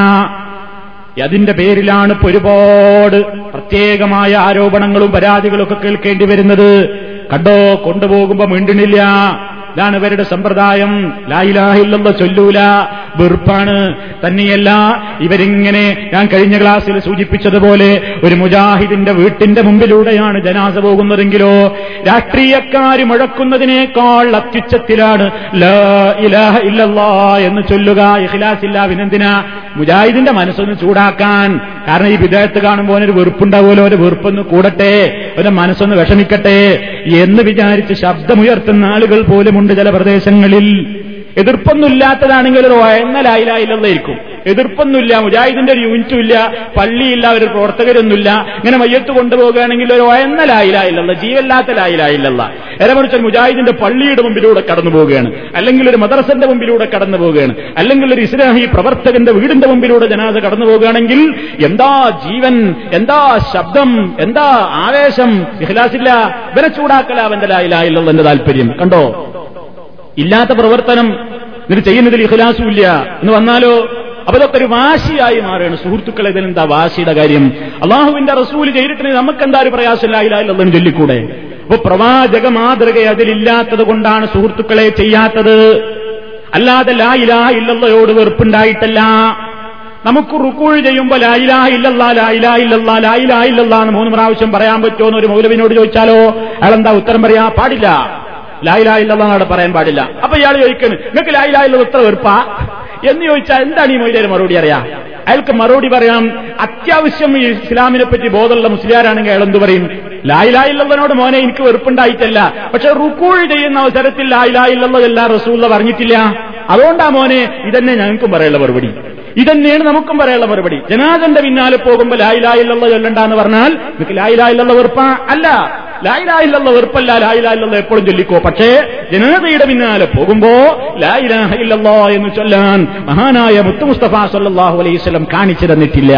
അതിന്റെ പേരിലാണ് ഇപ്പൊ ഒരുപാട് പ്രത്യേകമായ ആരോപണങ്ങളും പരാതികളും ഒക്കെ കേൾക്കേണ്ടി വരുന്നത്. കണ്ടോ കൊണ്ടുപോകുമ്പോ മിണ്ടണില്ല ഇതാണ് ഇവരുടെ സമ്പ്രദായം. ലായിലാഹില്ലെന്ന് ചൊല്ലൂല വെറുപ്പാണ്. തന്നെയല്ല ഇവരിങ്ങനെ ഞാൻ കഴിഞ്ഞ ക്ലാസ്സിൽ സൂചിപ്പിച്ചതുപോലെ ഒരു മുജാഹിദിന്റെ വീട്ടിന്റെ മുമ്പിലൂടെയാണ് ജനാസ പോകുന്നതെങ്കിലോ രാഷ്ട്രീയക്കാർ മുഴക്കുന്നതിനേക്കാൾ അത്യുച്ചത്തിലാണ് എന്ന് ചൊല്ലുക. ഇഖിലാസില്ല വിനെന്തിനാ മുജാഹിദിന്റെ മനസ്സൊന്ന് ചൂടാക്കാൻ. കാരണം ഈ വിദേഹത്ത് കാണുമ്പോൾ ഒരു വെറുപ്പുണ്ടാവുമല്ലോ? ഒരു വെറുപ്പൊന്ന് കൂടട്ടെ. ഒരു മനസ്സൊന്ന് വിഷമിക്കട്ടെ. എന്ന് വിചാരിച്ച് ശബ്ദമുയർത്തുന്ന ആളുകൾ പോലുമുണ്ട് ചില പ്രദേശങ്ങളിൽ എതിർപ്പൊന്നുമില്ലാത്തതാണെങ്കിൽ ഒരു വയന്നലായിലായില്ലെന്നായിരിക്കും എതിർപ്പൊന്നുമില്ല മുജാഹിദിന്റെ ഒരു യൂണിറ്റും ഇല്ല പള്ളിയില്ല ഒരു പ്രവർത്തകരൊന്നുമില്ല. ഇങ്ങനെ മയ്യത്ത് കൊണ്ടുപോകുകയാണെങ്കിൽ ഒരു വയന്നലായില്ല ജീവല്ലാത്ത ലായിലായില്ല എരമറിച്ച മുജാഹിദിന്റെ പള്ളിയുടെ മുമ്പിലൂടെ കടന്നു പോവുകയാണ്. അല്ലെങ്കിൽ ഒരു മദ്രസന്റെ മുമ്പിലൂടെ കടന്നു പോവുകയാണ്. അല്ലെങ്കിൽ ഒരു ഇസ്ലാഹി പ്രവർത്തകന്റെ വീടിന്റെ മുമ്പിലൂടെ ജനാസ കടന്നു പോവുകയാണെങ്കിൽ എന്താ ജീവൻ എന്താ ശബ്ദം എന്താ ആവേശം? ഇഹ്ലാസില്ല ഇവരെ ചൂടാക്കല അവന്റെ ലായിലായില്ല എന്റെ താല്പര്യം. കണ്ടോ? ഇല്ലാത്ത പ്രവർത്തനം എന്നിട്ട് ചെയ്യുന്നതിൽ ഇഖലാസും ഇല്ല എന്ന് വന്നാലോ? അപ്പൊ ഒരു വാശിയായി മാറുകയാണ്. സുഹൃത്തുക്കളെ ഇതിലെന്താ വാശിയുടെ കാര്യം? അള്ളാഹുവിന്റെ റസൂൽ ചെയ്തിട്ടുണ്ടെങ്കിൽ നമുക്ക് എന്താ ഒരു പ്രയാസമില്ലായില്ലെന്ന് ചൊല്ലിക്കൂടെ? അപ്പൊ പ്രവാചക മാതൃക അതിലില്ലാത്തത് കൊണ്ടാണ് സുഹൃത്തുക്കളെ ചെയ്യാത്തത്. അല്ലാതെ ലായിലാ ഇല്ലല്ലയോട് വെറുപ്പുണ്ടായിട്ടല്ല. നമുക്ക് റുക്കൂഴ് ചെയ്യുമ്പോൾ ലായിലാ ഇല്ലല്ലാ ലായിലാ ഇല്ലല്ലാ ലായിലാ ഇല്ലല്ലാ എന്ന് മൂന്ന് പ്രാവശ്യം പറയാൻ പറ്റുമോ എന്ന് ഒരു മൗലവിനോട് ചോദിച്ചാലോ? അയാളെന്താ ഉത്തരം പറയാ? പാടില്ല. ലായിലാ ഇല്ലല്ലാ അവിടെ പറയാൻ പാടില്ല. അപ്പൊ ഇയാൾ ചോദിക്കുന്നു നിങ്ങൾക്ക് ലായിലായില്ല ഉത്തരം വെറുപ്പാ? എന്ന് ചോദിച്ചാൽ എന്താണ് ഈ മൊയ്തേര് മറുപടി അറിയാ? അയാൾക്ക് മറുപടി പറയാം അത്യാവശ്യം ഈ ഇസ്ലാമിനെ പറ്റി ബോധമുള്ള മുസ്ലിയാരാണെങ്കിൽ അയാൾ എന്ത് പറയും? ലായിലായില്ലതിനോട് മോനെ എനിക്ക് വെറുപ്പുണ്ടായിട്ടല്ല. പക്ഷെ റുക്കൂൾ ചെയ്യുന്ന അവസരത്തിൽ ലായിലായില്ലതല്ല റസൂള്ള പറഞ്ഞിട്ടില്ല. അതുകൊണ്ടാ മോനെ ഇതന്നെ ഞങ്ങൾക്കും പറയാനുള്ള മറുപടി. ഇതന്നെയാണ് നമുക്കും പറയാനുള്ള മറുപടി. ജനാദന്റെ പിന്നാലെ പോകുമ്പോൾ ലായിലായില്ലെന്ന് ചൊല്ലണ്ടെന്ന് പറഞ്ഞാൽ നിങ്ങൾക്ക് ലായിലായില്ലെന്ന വെറുപ്പ? അല്ല. ലായിലായില്ല വെറുപ്പല്ല ലായിലായില്ലെന്ന് എപ്പോഴും ചൊല്ലിക്കോ. പക്ഷേ ജനതയുടെ പിന്നാലെ പോകുമ്പോ ലായിലാഹില്ലല്ലോ എന്ന് ചൊല്ലാൻ മഹാനായ മുത്തു മുസ്തഫ സല്ലാഹു അലൈവലം കാണിച്ചു തന്നിട്ടില്ല.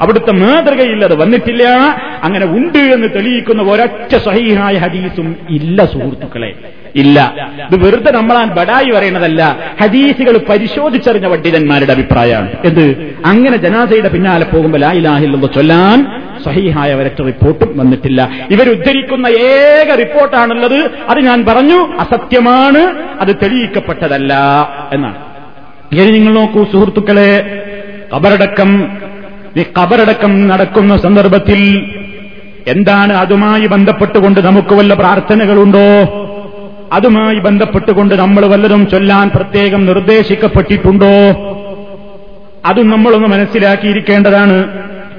അവിടുത്തെ മാതൃകയിൽ അത് വന്നിട്ടില്ല. അങ്ങനെ ഉണ്ട് എന്ന് തെളിയിക്കുന്ന ഒരൊറ്റ സഹീഹായ ഹദീസും ഇല്ല സുഹൃത്തുക്കളെ. ഇല്ല. ഇത് വെറുതെ നമ്മളാൻ ബടായി പറയുന്നതല്ല. ഹദീസുകൾ പരിശോധിച്ചറിഞ്ഞ പണ്ഡിതന്മാരുടെ അഭിപ്രായമാണ്. എന്ത്? അങ്ങനെ ജനാസയുടെ പിന്നാലെ പോകുമ്പോൾ ലായിലാഹില്ലെന്ന് ചൊല്ലാൻ സഹിഹായ ഒരൊറ്റ റിപ്പോർട്ടും വന്നിട്ടില്ല. ഇവരുദ്ധരിക്കുന്ന ഏക റിപ്പോർട്ടാണുള്ളത്. അത് ഞാൻ പറഞ്ഞു അസത്യമാണ് അത് തെളിയിക്കപ്പെട്ടതല്ല എന്നാണ്. ഇനി നിങ്ങൾ നോക്കൂ സുഹൃത്തുക്കളെ കബറടക്കം ഈ കബറടക്കം നടക്കുന്ന സന്ദർഭത്തിൽ എന്താണ് അതുമായി ബന്ധപ്പെട്ടുകൊണ്ട് നമുക്ക് വല്ല പ്രാർത്ഥനകളുണ്ടോ? അതുമായി ബന്ധപ്പെട്ടുകൊണ്ട് നമ്മൾ വല്ലതും ചൊല്ലാൻ പ്രത്യേകം നിർദ്ദേശിക്കപ്പെട്ടിട്ടുണ്ടോ? അതും നമ്മളൊന്ന് മനസ്സിലാക്കിയിരിക്കേണ്ടതാണ്.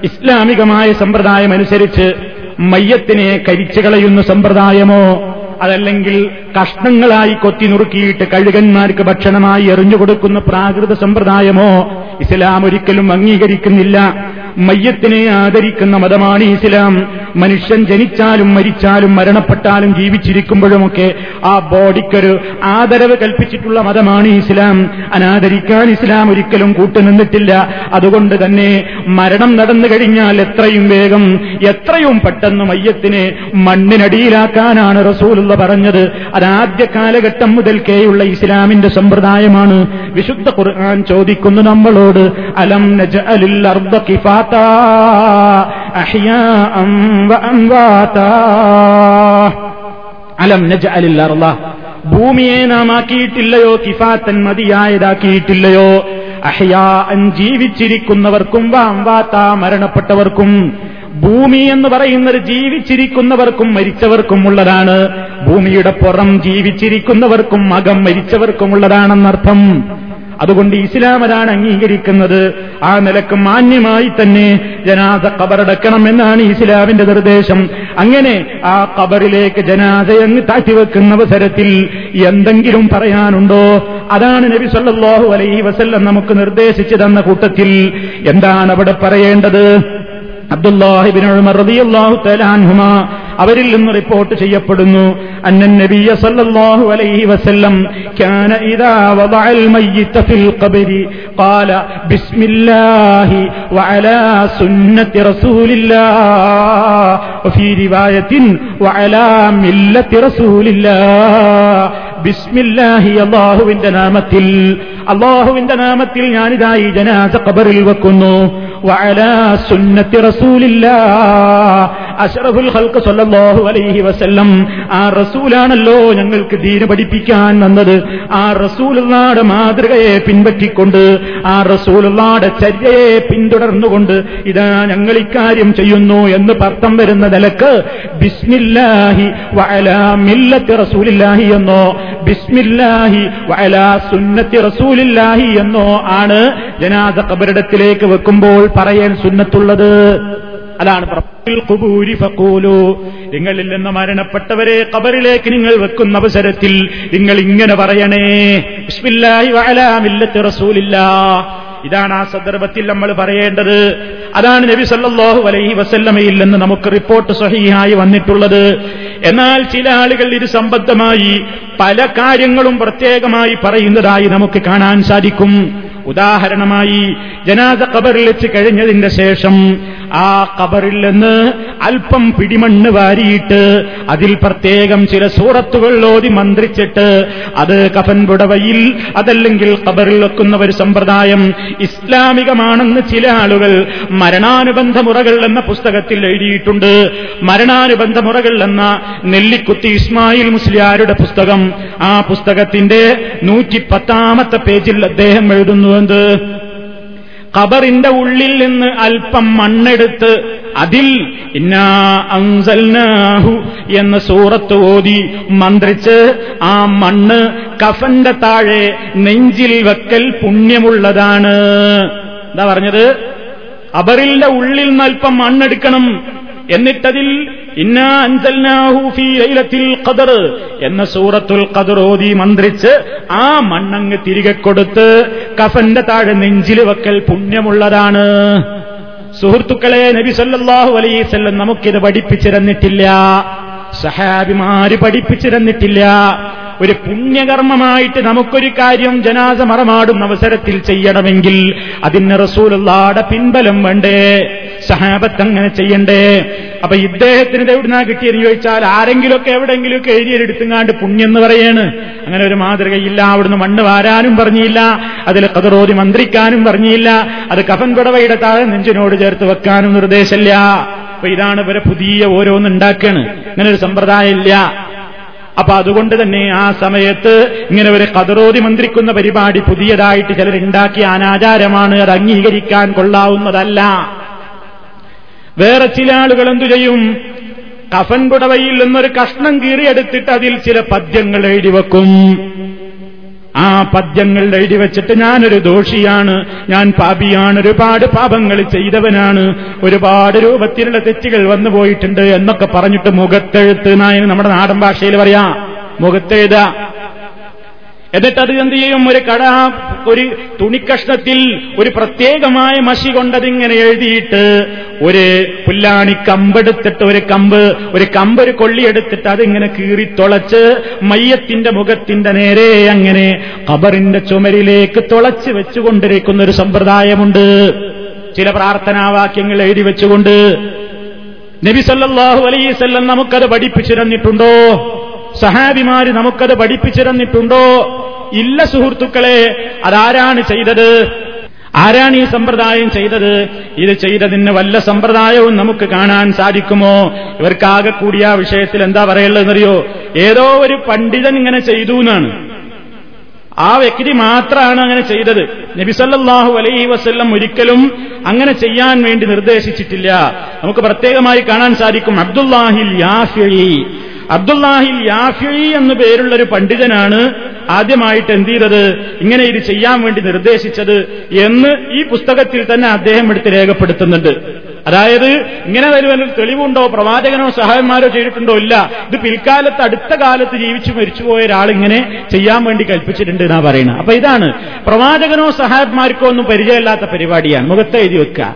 ഇസ്ലാമികമായ സമ്പ്രദായം അനുസരിച്ച് മയ്യത്തിനെ കരിച്ചു കളയുന്ന സമ്പ്രദായമോ അതല്ലെങ്കിൽ കഷ്ണങ്ങളായി കൊത്തി നുറുക്കിയിട്ട് കഴുകന്മാർക്ക് ഭക്ഷണമായി എറിഞ്ഞുകൊടുക്കുന്ന പ്രാകൃത സമ്പ്രദായമോ ഇസ്ലാം ഒരിക്കലും അംഗീകരിക്കുന്നില്ല. മയ്യത്തിനെ ആദരിക്കുന്ന മതമാണ് ഇസ്ലാം. മനുഷ്യൻ ജനിച്ചാലും മരിച്ചാലും മരണപ്പെട്ടാലും ജീവിച്ചിരിക്കുമ്പോഴുമൊക്കെ ആ ബോഡിക്കൊരു ആദരവ് കൽപ്പിച്ചിട്ടുള്ള മതമാണ് ഇസ്ലാം. അനാദരിക്കാൻ ഇസ്ലാം ഒരിക്കലും കൂട്ടുനിന്നിട്ടില്ല. അതുകൊണ്ട് തന്നെ മരണം നടന്നു കഴിഞ്ഞാൽ എത്രയും വേഗം എത്രയും പെട്ടെന്ന് മയ്യത്തിനെ മണ്ണിനടിയിലാക്കാനാണ് റസൂലുള്ള പറഞ്ഞത്. അതാദ്യ കാലഘട്ടം മുതൽക്കേയുള്ള ഇസ്ലാമിന്റെ സമ്പ്രദായമാണ്. വിശുദ്ധ ഖുർആൻ ചോദിക്കുന്നു നമ്മളോട് അലം നജ അലിൽ അർബ കിഫാത്ത അലം നജ അലിൽ അർബ ഭൂമിയെ നാം ആക്കിയിട്ടില്ലയോ? കിഫാത്തൻ മതിയായതാക്കിയിട്ടില്ലയോ? അഹ്യാ ജീവിച്ചിരിക്കുന്നവർക്കും വാംവാത്ത മരണപ്പെട്ടവർക്കും ഭൂമി എന്ന് പറയുന്നത് ജീവിച്ചിരിക്കുന്നവർക്കും മരിച്ചവർക്കും ഉള്ളതാണ്. ഭൂമിയുടെ പുറം ജീവിച്ചിരിക്കുന്നവർക്കും അകം മരിച്ചവർക്കും ഉള്ളതാണെന്നർത്ഥം. അതുകൊണ്ട് ഇസ്ലാം അതാണ് അംഗീകരിക്കുന്നത്. ആ നിലയ്ക്ക് മാന്യമായി തന്നെ ജനാസ കബറടക്കണം എന്നാണ് ഇസ്ലാമിന്റെ നിർദ്ദേശം. അങ്ങനെ ആ കബറിലേക്ക് ജനാസയങ്ങ് താഴ്ത്തിവെക്കുന്ന അവസരത്തിൽ എന്തെങ്കിലും പറയാനുണ്ടോ? അതാണ് നബി സല്ലല്ലാഹു അലൈഹി വസല്ലം നമുക്ക് നിർദ്ദേശിച്ചു തന്ന കൂട്ടത്തിൽ. എന്താണ് അവിടെ പറയേണ്ടത്? അബ്ദുല്ലാഹിബിൻ ഉമർ റളിയല്ലാഹു അവരിൽ നിന്ന് റിപ്പോർട്ട് ചെയ്യപ്പെടുന്നു. അന്നൻ നബിയ സല്ലല്ലാഹു അലൈഹി വസല്ലം കാന ഇദാ വദഅൽ മയ്യിത ഫിൽ ഖബരി ഖാല ബിസ്മില്ലാഹി വഅലാ സുന്നത്തി റസൂലില്ലാഹ് വഫീ റിവായത്തിൻ വഅലാ മില്ലത്തി റസൂലില്ലാഹ് ബിസ്മില്ലാഹി അള്ളാഹുവിന്റെ നാമത്തിൽ അള്ളാഹുവിന്റെ നാമത്തിൽ ഞാനിതായി ജനാസ ഖബറിൽ വെക്കുന്നു സുന്നത്തി റസൂലില്ലാ അഷ്റഫുൽ ഹൽക്ക് സല്ലല്ലാഹു അലൈഹി വസല്ലം ആ റസൂലാണല്ലോ ഞങ്ങൾക്ക് ദീന പഠിപ്പിക്കാൻ വന്നത്. ആ റസൂലുള്ളാടെ മാതൃകയെ പിൻപറ്റിക്കൊണ്ട് ആ റസൂലുള്ളാടെ ചര്യയെ പിന്തുടർന്നുകൊണ്ട് ഇതാ ഞങ്ങൾ ഇക്കാര്യം ചെയ്യുന്നു എന്ന് പർത്ഥം വരുന്ന നിലയ്ക്ക് ബിസ്മില്ലാഹി മില്ലത്തി റസൂലില്ലാഹി എന്നോ ബിസ്മില്ലാഹി സുന്നത്തി റസൂലില്ലാഹി എന്നോ ആണ് ജനാദ കബരിടത്തിലേക്ക് വെക്കുമ്പോൾ പറയാൻ സുന്നത്തുള്ളത്. അതാണ് നിങ്ങളിൽ നിന്ന് മരണപ്പെട്ടവരെ കബറിലേക്ക് നിങ്ങൾ വെക്കുന്ന അവസരത്തിൽ നിങ്ങൾ ഇങ്ങനെ പറയണേ. റസൂലില്ലാ ഇതാണ് ആ സന്ദർഭത്തിൽ നമ്മൾ പറയേണ്ടത്. അതാണ് നബി സല്ലാഹു അലൈഹി വസല്ലമയിൽ നിന്ന് നമുക്ക് റിപ്പോർട്ട് സഹിയായി വന്നിട്ടുള്ളത്. എന്നാൽ ചില ആളുകൾ ഇത് സംബന്ധമായി പല കാര്യങ്ങളും പ്രത്യേകമായി പറയുന്നതായി നമുക്ക് കാണാൻ സാധിക്കും. ഉദാഹരണമായി ജനാസ കബറിൽ വെച്ച് കഴിഞ്ഞതിന്റെ ശേഷം ആ കബറിൽ നിന്ന് അല്പം പിടിമണ്ണ് വാരിയിട്ട് അതിൽ പ്രത്യേകം ചില സൂറത്തുകൾ ഓതി മന്ത്രിച്ചിട്ട് അത് കഫൻ പുടവയിൽ അതല്ലെങ്കിൽ കബറിൽ വെക്കുന്ന ഒരു സമ്പ്രദായം ഇസ്ലാമികമാണെന്ന് ചില ആളുകൾ മരണാനുബന്ധ മുറകൾ എന്ന പുസ്തകത്തിൽ എഴുതിയിട്ടുണ്ട്. മരണാനുബന്ധ മുറകൾ എന്ന നെല്ലിക്കുത്തി ഇസ്മായിൽ മുസ്ലിയാരുടെ പുസ്തകം. ആ പുസ്തകത്തിന്റെ നൂറ്റിപ്പത്താമത്തെ പേജിൽ അദ്ദേഹം എഴുതുന്നു എന്ത് ഖബറിന്റെ ഉള്ളിൽ നിന്ന് അല്പം മണ്ണെടുത്ത് അതിൽ ഇന്നാ അൻസൽനാഹു എന്ന സൂറത്ത് ഓതി മന്ത്രിച്ച് ആ മണ്ണ് കഫന്റെ താഴെ നെഞ്ചിൽ വെക്കൽ പുണ്യമുള്ളതാണ്. എന്താ പറഞ്ഞത്? അബറിന്റെ ഉള്ളിൽ നിന്ന് അല്പം മണ്ണെടുക്കണം. എന്നിട്ടതിൽ എന്ന സൂറത്തുൽ ഖദർ ഓതി മന്ത്രിച്ച് ആ മണ്ണങ്ങ് തിരികെ കൊടുത്ത് കഫന്റെ താഴെ നെഞ്ചിൽ വെക്കൽ പുണ്യമുള്ളതാണ്. സുഹൃത്തുക്കളെ നബി സല്ലല്ലാഹു അലൈവല്ലം നമുക്കിത് പഠിപ്പിച്ചിരുന്നിട്ടില്ല. സഹാബിമാര് പഠിപ്പിച്ചിരുന്നിട്ടില്ല. ഒരു പുണ്യകർമ്മമായിട്ട് നമുക്കൊരു കാര്യം ജനാസ മറമാടുന്ന അവസരത്തിൽ ചെയ്യണമെങ്കിൽ അതിന് റസൂലുള്ളാടെ പിൻബലം വേണ്ടേ? സഹാബത്ത് അങ്ങനെ ചെയ്യണ്ടേ? അപ്പൊ ഇദ്ദേഹത്തിന് എവിടുന്നാ കിട്ടിയെന്ന് ചോദിച്ചാൽ ആരെങ്കിലുമൊക്കെ എവിടെയെങ്കിലുമൊക്കെ എഴുതിയെടുത്തുങ്ങാണ്ട് പുണ്യം എന്ന് പറയാണ്. അങ്ങനെ ഒരു മാതൃകയില്ല അവിടുന്ന് മണ്ണ് വാരാനും പറഞ്ഞില്ല അതിൽ കതറോതി മന്ത്രിക്കാനും പറഞ്ഞില്ല അത് കഫൻ കുടവയുടെ താഴെ നെഞ്ചിനോട് ചേർത്ത് വെക്കാനും നിർദ്ദേശമില്ല. അപ്പൊ ഇതാണ് ഇവരെ പുതിയ ഓരോന്ന് ഉണ്ടാക്കുകയാണ് ഇങ്ങനെ ഒരു സമ്പ്രദായം ഇല്ല. അപ്പൊ അതുകൊണ്ട് തന്നെ ആ സമയത്ത് ഇങ്ങനെ ഒരു കതറോതി മന്ത്രിക്കുന്ന പരിപാടി പുതിയതായിട്ട് ചിലരുണ്ടാക്കിയ അനാചാരമാണ്. അത് അംഗീകരിക്കാൻ കൊള്ളാവുന്നതല്ല. വേറെ ചില ആളുകൾ എന്തു ചെയ്യും? കഫൻ പുടവയിൽ നിന്നൊരു കഷ്ണം കീറിയെടുത്തിട്ട് അതിൽ ചില പദ്യങ്ങൾ എഴുതി വെക്കും. ആ പദ്യങ്ങൾ എഴുതി വെച്ചിട്ട് ഞാനൊരു ദോഷിയാണ്. ഞാൻ പാപിയാണ്. ഒരുപാട് പാപങ്ങൾ ചെയ്തവനാണ്. ഒരുപാട് രൂപത്തിലുള്ള തെറ്റുകൾ വന്നു പോയിട്ടുണ്ട് എന്നൊക്കെ പറഞ്ഞിട്ട് മുഖത്തെഴുത്ത് നായന് നമ്മുടെ നാടൻ ഭാഷയിൽ പറയാ. മുഖത്തെഴുത. എന്നിട്ട് അത് എന്ത് ചെയ്യും? ഒരു കട ഒരു തുണിക്കഷ്ണത്തിൽ ഒരു പ്രത്യേകമായ മഷി കൊണ്ടതിങ്ങനെ എഴുതിയിട്ട് ഒരു പുല്ലാണി കമ്പെടുത്തിട്ട് ഒരു കമ്പ് ഒരു കമ്പ് ഒരു കൊള്ളിയെടുത്തിട്ട് അതിങ്ങനെ കീറിത്തൊളച്ച് മയ്യത്തിന്റെ മുഖത്തിന്റെ നേരെ അങ്ങനെ കബറിന്റെ ചുമരിലേക്ക് തുളച്ച് വെച്ചുകൊണ്ടിരിക്കുന്ന ഒരു സമ്പ്രദായമുണ്ട്. ചില പ്രാർത്ഥനാവാക്യങ്ങൾ എഴുതി വെച്ചുകൊണ്ട് നബി സല്ലല്ലാഹു അലൈവല്ലം നമുക്കത് പഠിപ്പിച്ചിരുന്നിട്ടുണ്ടോ? സഹാബിമാര് നമുക്കത് പഠിപ്പിച്ചിരുന്നിട്ടുണ്ടോ? ഇല്ല സുഹൃത്തുക്കളെ അതാരാണ് ചെയ്തത്? ആരാണ് ഈ സമ്പ്രദായം ചെയ്തത്? ഇത് ചെയ്തതിന് വല്ല സമ്പ്രദായവും നമുക്ക് കാണാൻ സാധിക്കുമോ? ഇവർക്കാകെ കൂടിയ ആ വിഷയത്തിൽ എന്താ പറയുള്ളതെന്നറിയോ ഏതോ ഒരു പണ്ഡിതൻ ഇങ്ങനെ ചെയ്തു എന്നാണ്. ആ വ്യക്തി മാത്രമാണ് അങ്ങനെ ചെയ്തത്. നബിസല്ലാഹു അലൈഹി വസ്ല്ലം ഒരിക്കലും അങ്ങനെ ചെയ്യാൻ വേണ്ടി നിർദ്ദേശിച്ചിട്ടില്ല. നമുക്ക് പ്രത്യേകമായി കാണാൻ സാധിക്കും അബ്ദുല്ലാഹിൽ യാഫി അബ്ദുല്ലാഹിൽ യാഫി എന്ന് പേരുള്ള ഒരു പണ്ഡിതനാണ് ആദ്യമായിട്ട് എന്ത് ചെയ്തത്? ഇങ്ങനെ ഇത് ചെയ്യാൻ വേണ്ടി നിർദ്ദേശിച്ചത് എന്ന് ഈ പുസ്തകത്തിൽ തന്നെ അദ്ദേഹം എടുത്ത് രേഖപ്പെടുത്തുന്നുണ്ട്. അതായത് ഇങ്ങനെ വരുവാൻ തെളിവുണ്ടോ? പ്രവാചകനോ സഹായന്മാരോ ചെയ്തിട്ടുണ്ടോ? ഇല്ല. ഇത് പിൽക്കാലത്ത് അടുത്ത കാലത്ത് ജീവിച്ചു മരിച്ചുപോയ ഒരാൾ ഇങ്ങനെ ചെയ്യാൻ വേണ്ടി കൽപ്പിച്ചിട്ടുണ്ട് എന്നാ പറയുന്നത്. അപ്പൊ ഇതാണ്. പ്രവാചകനോ സഹായന്മാർക്കോ ഒന്നും പരിചയമില്ലാത്ത പരിപാടിയാണ്. മുഖത്ത് എഴുതി വെക്കുക.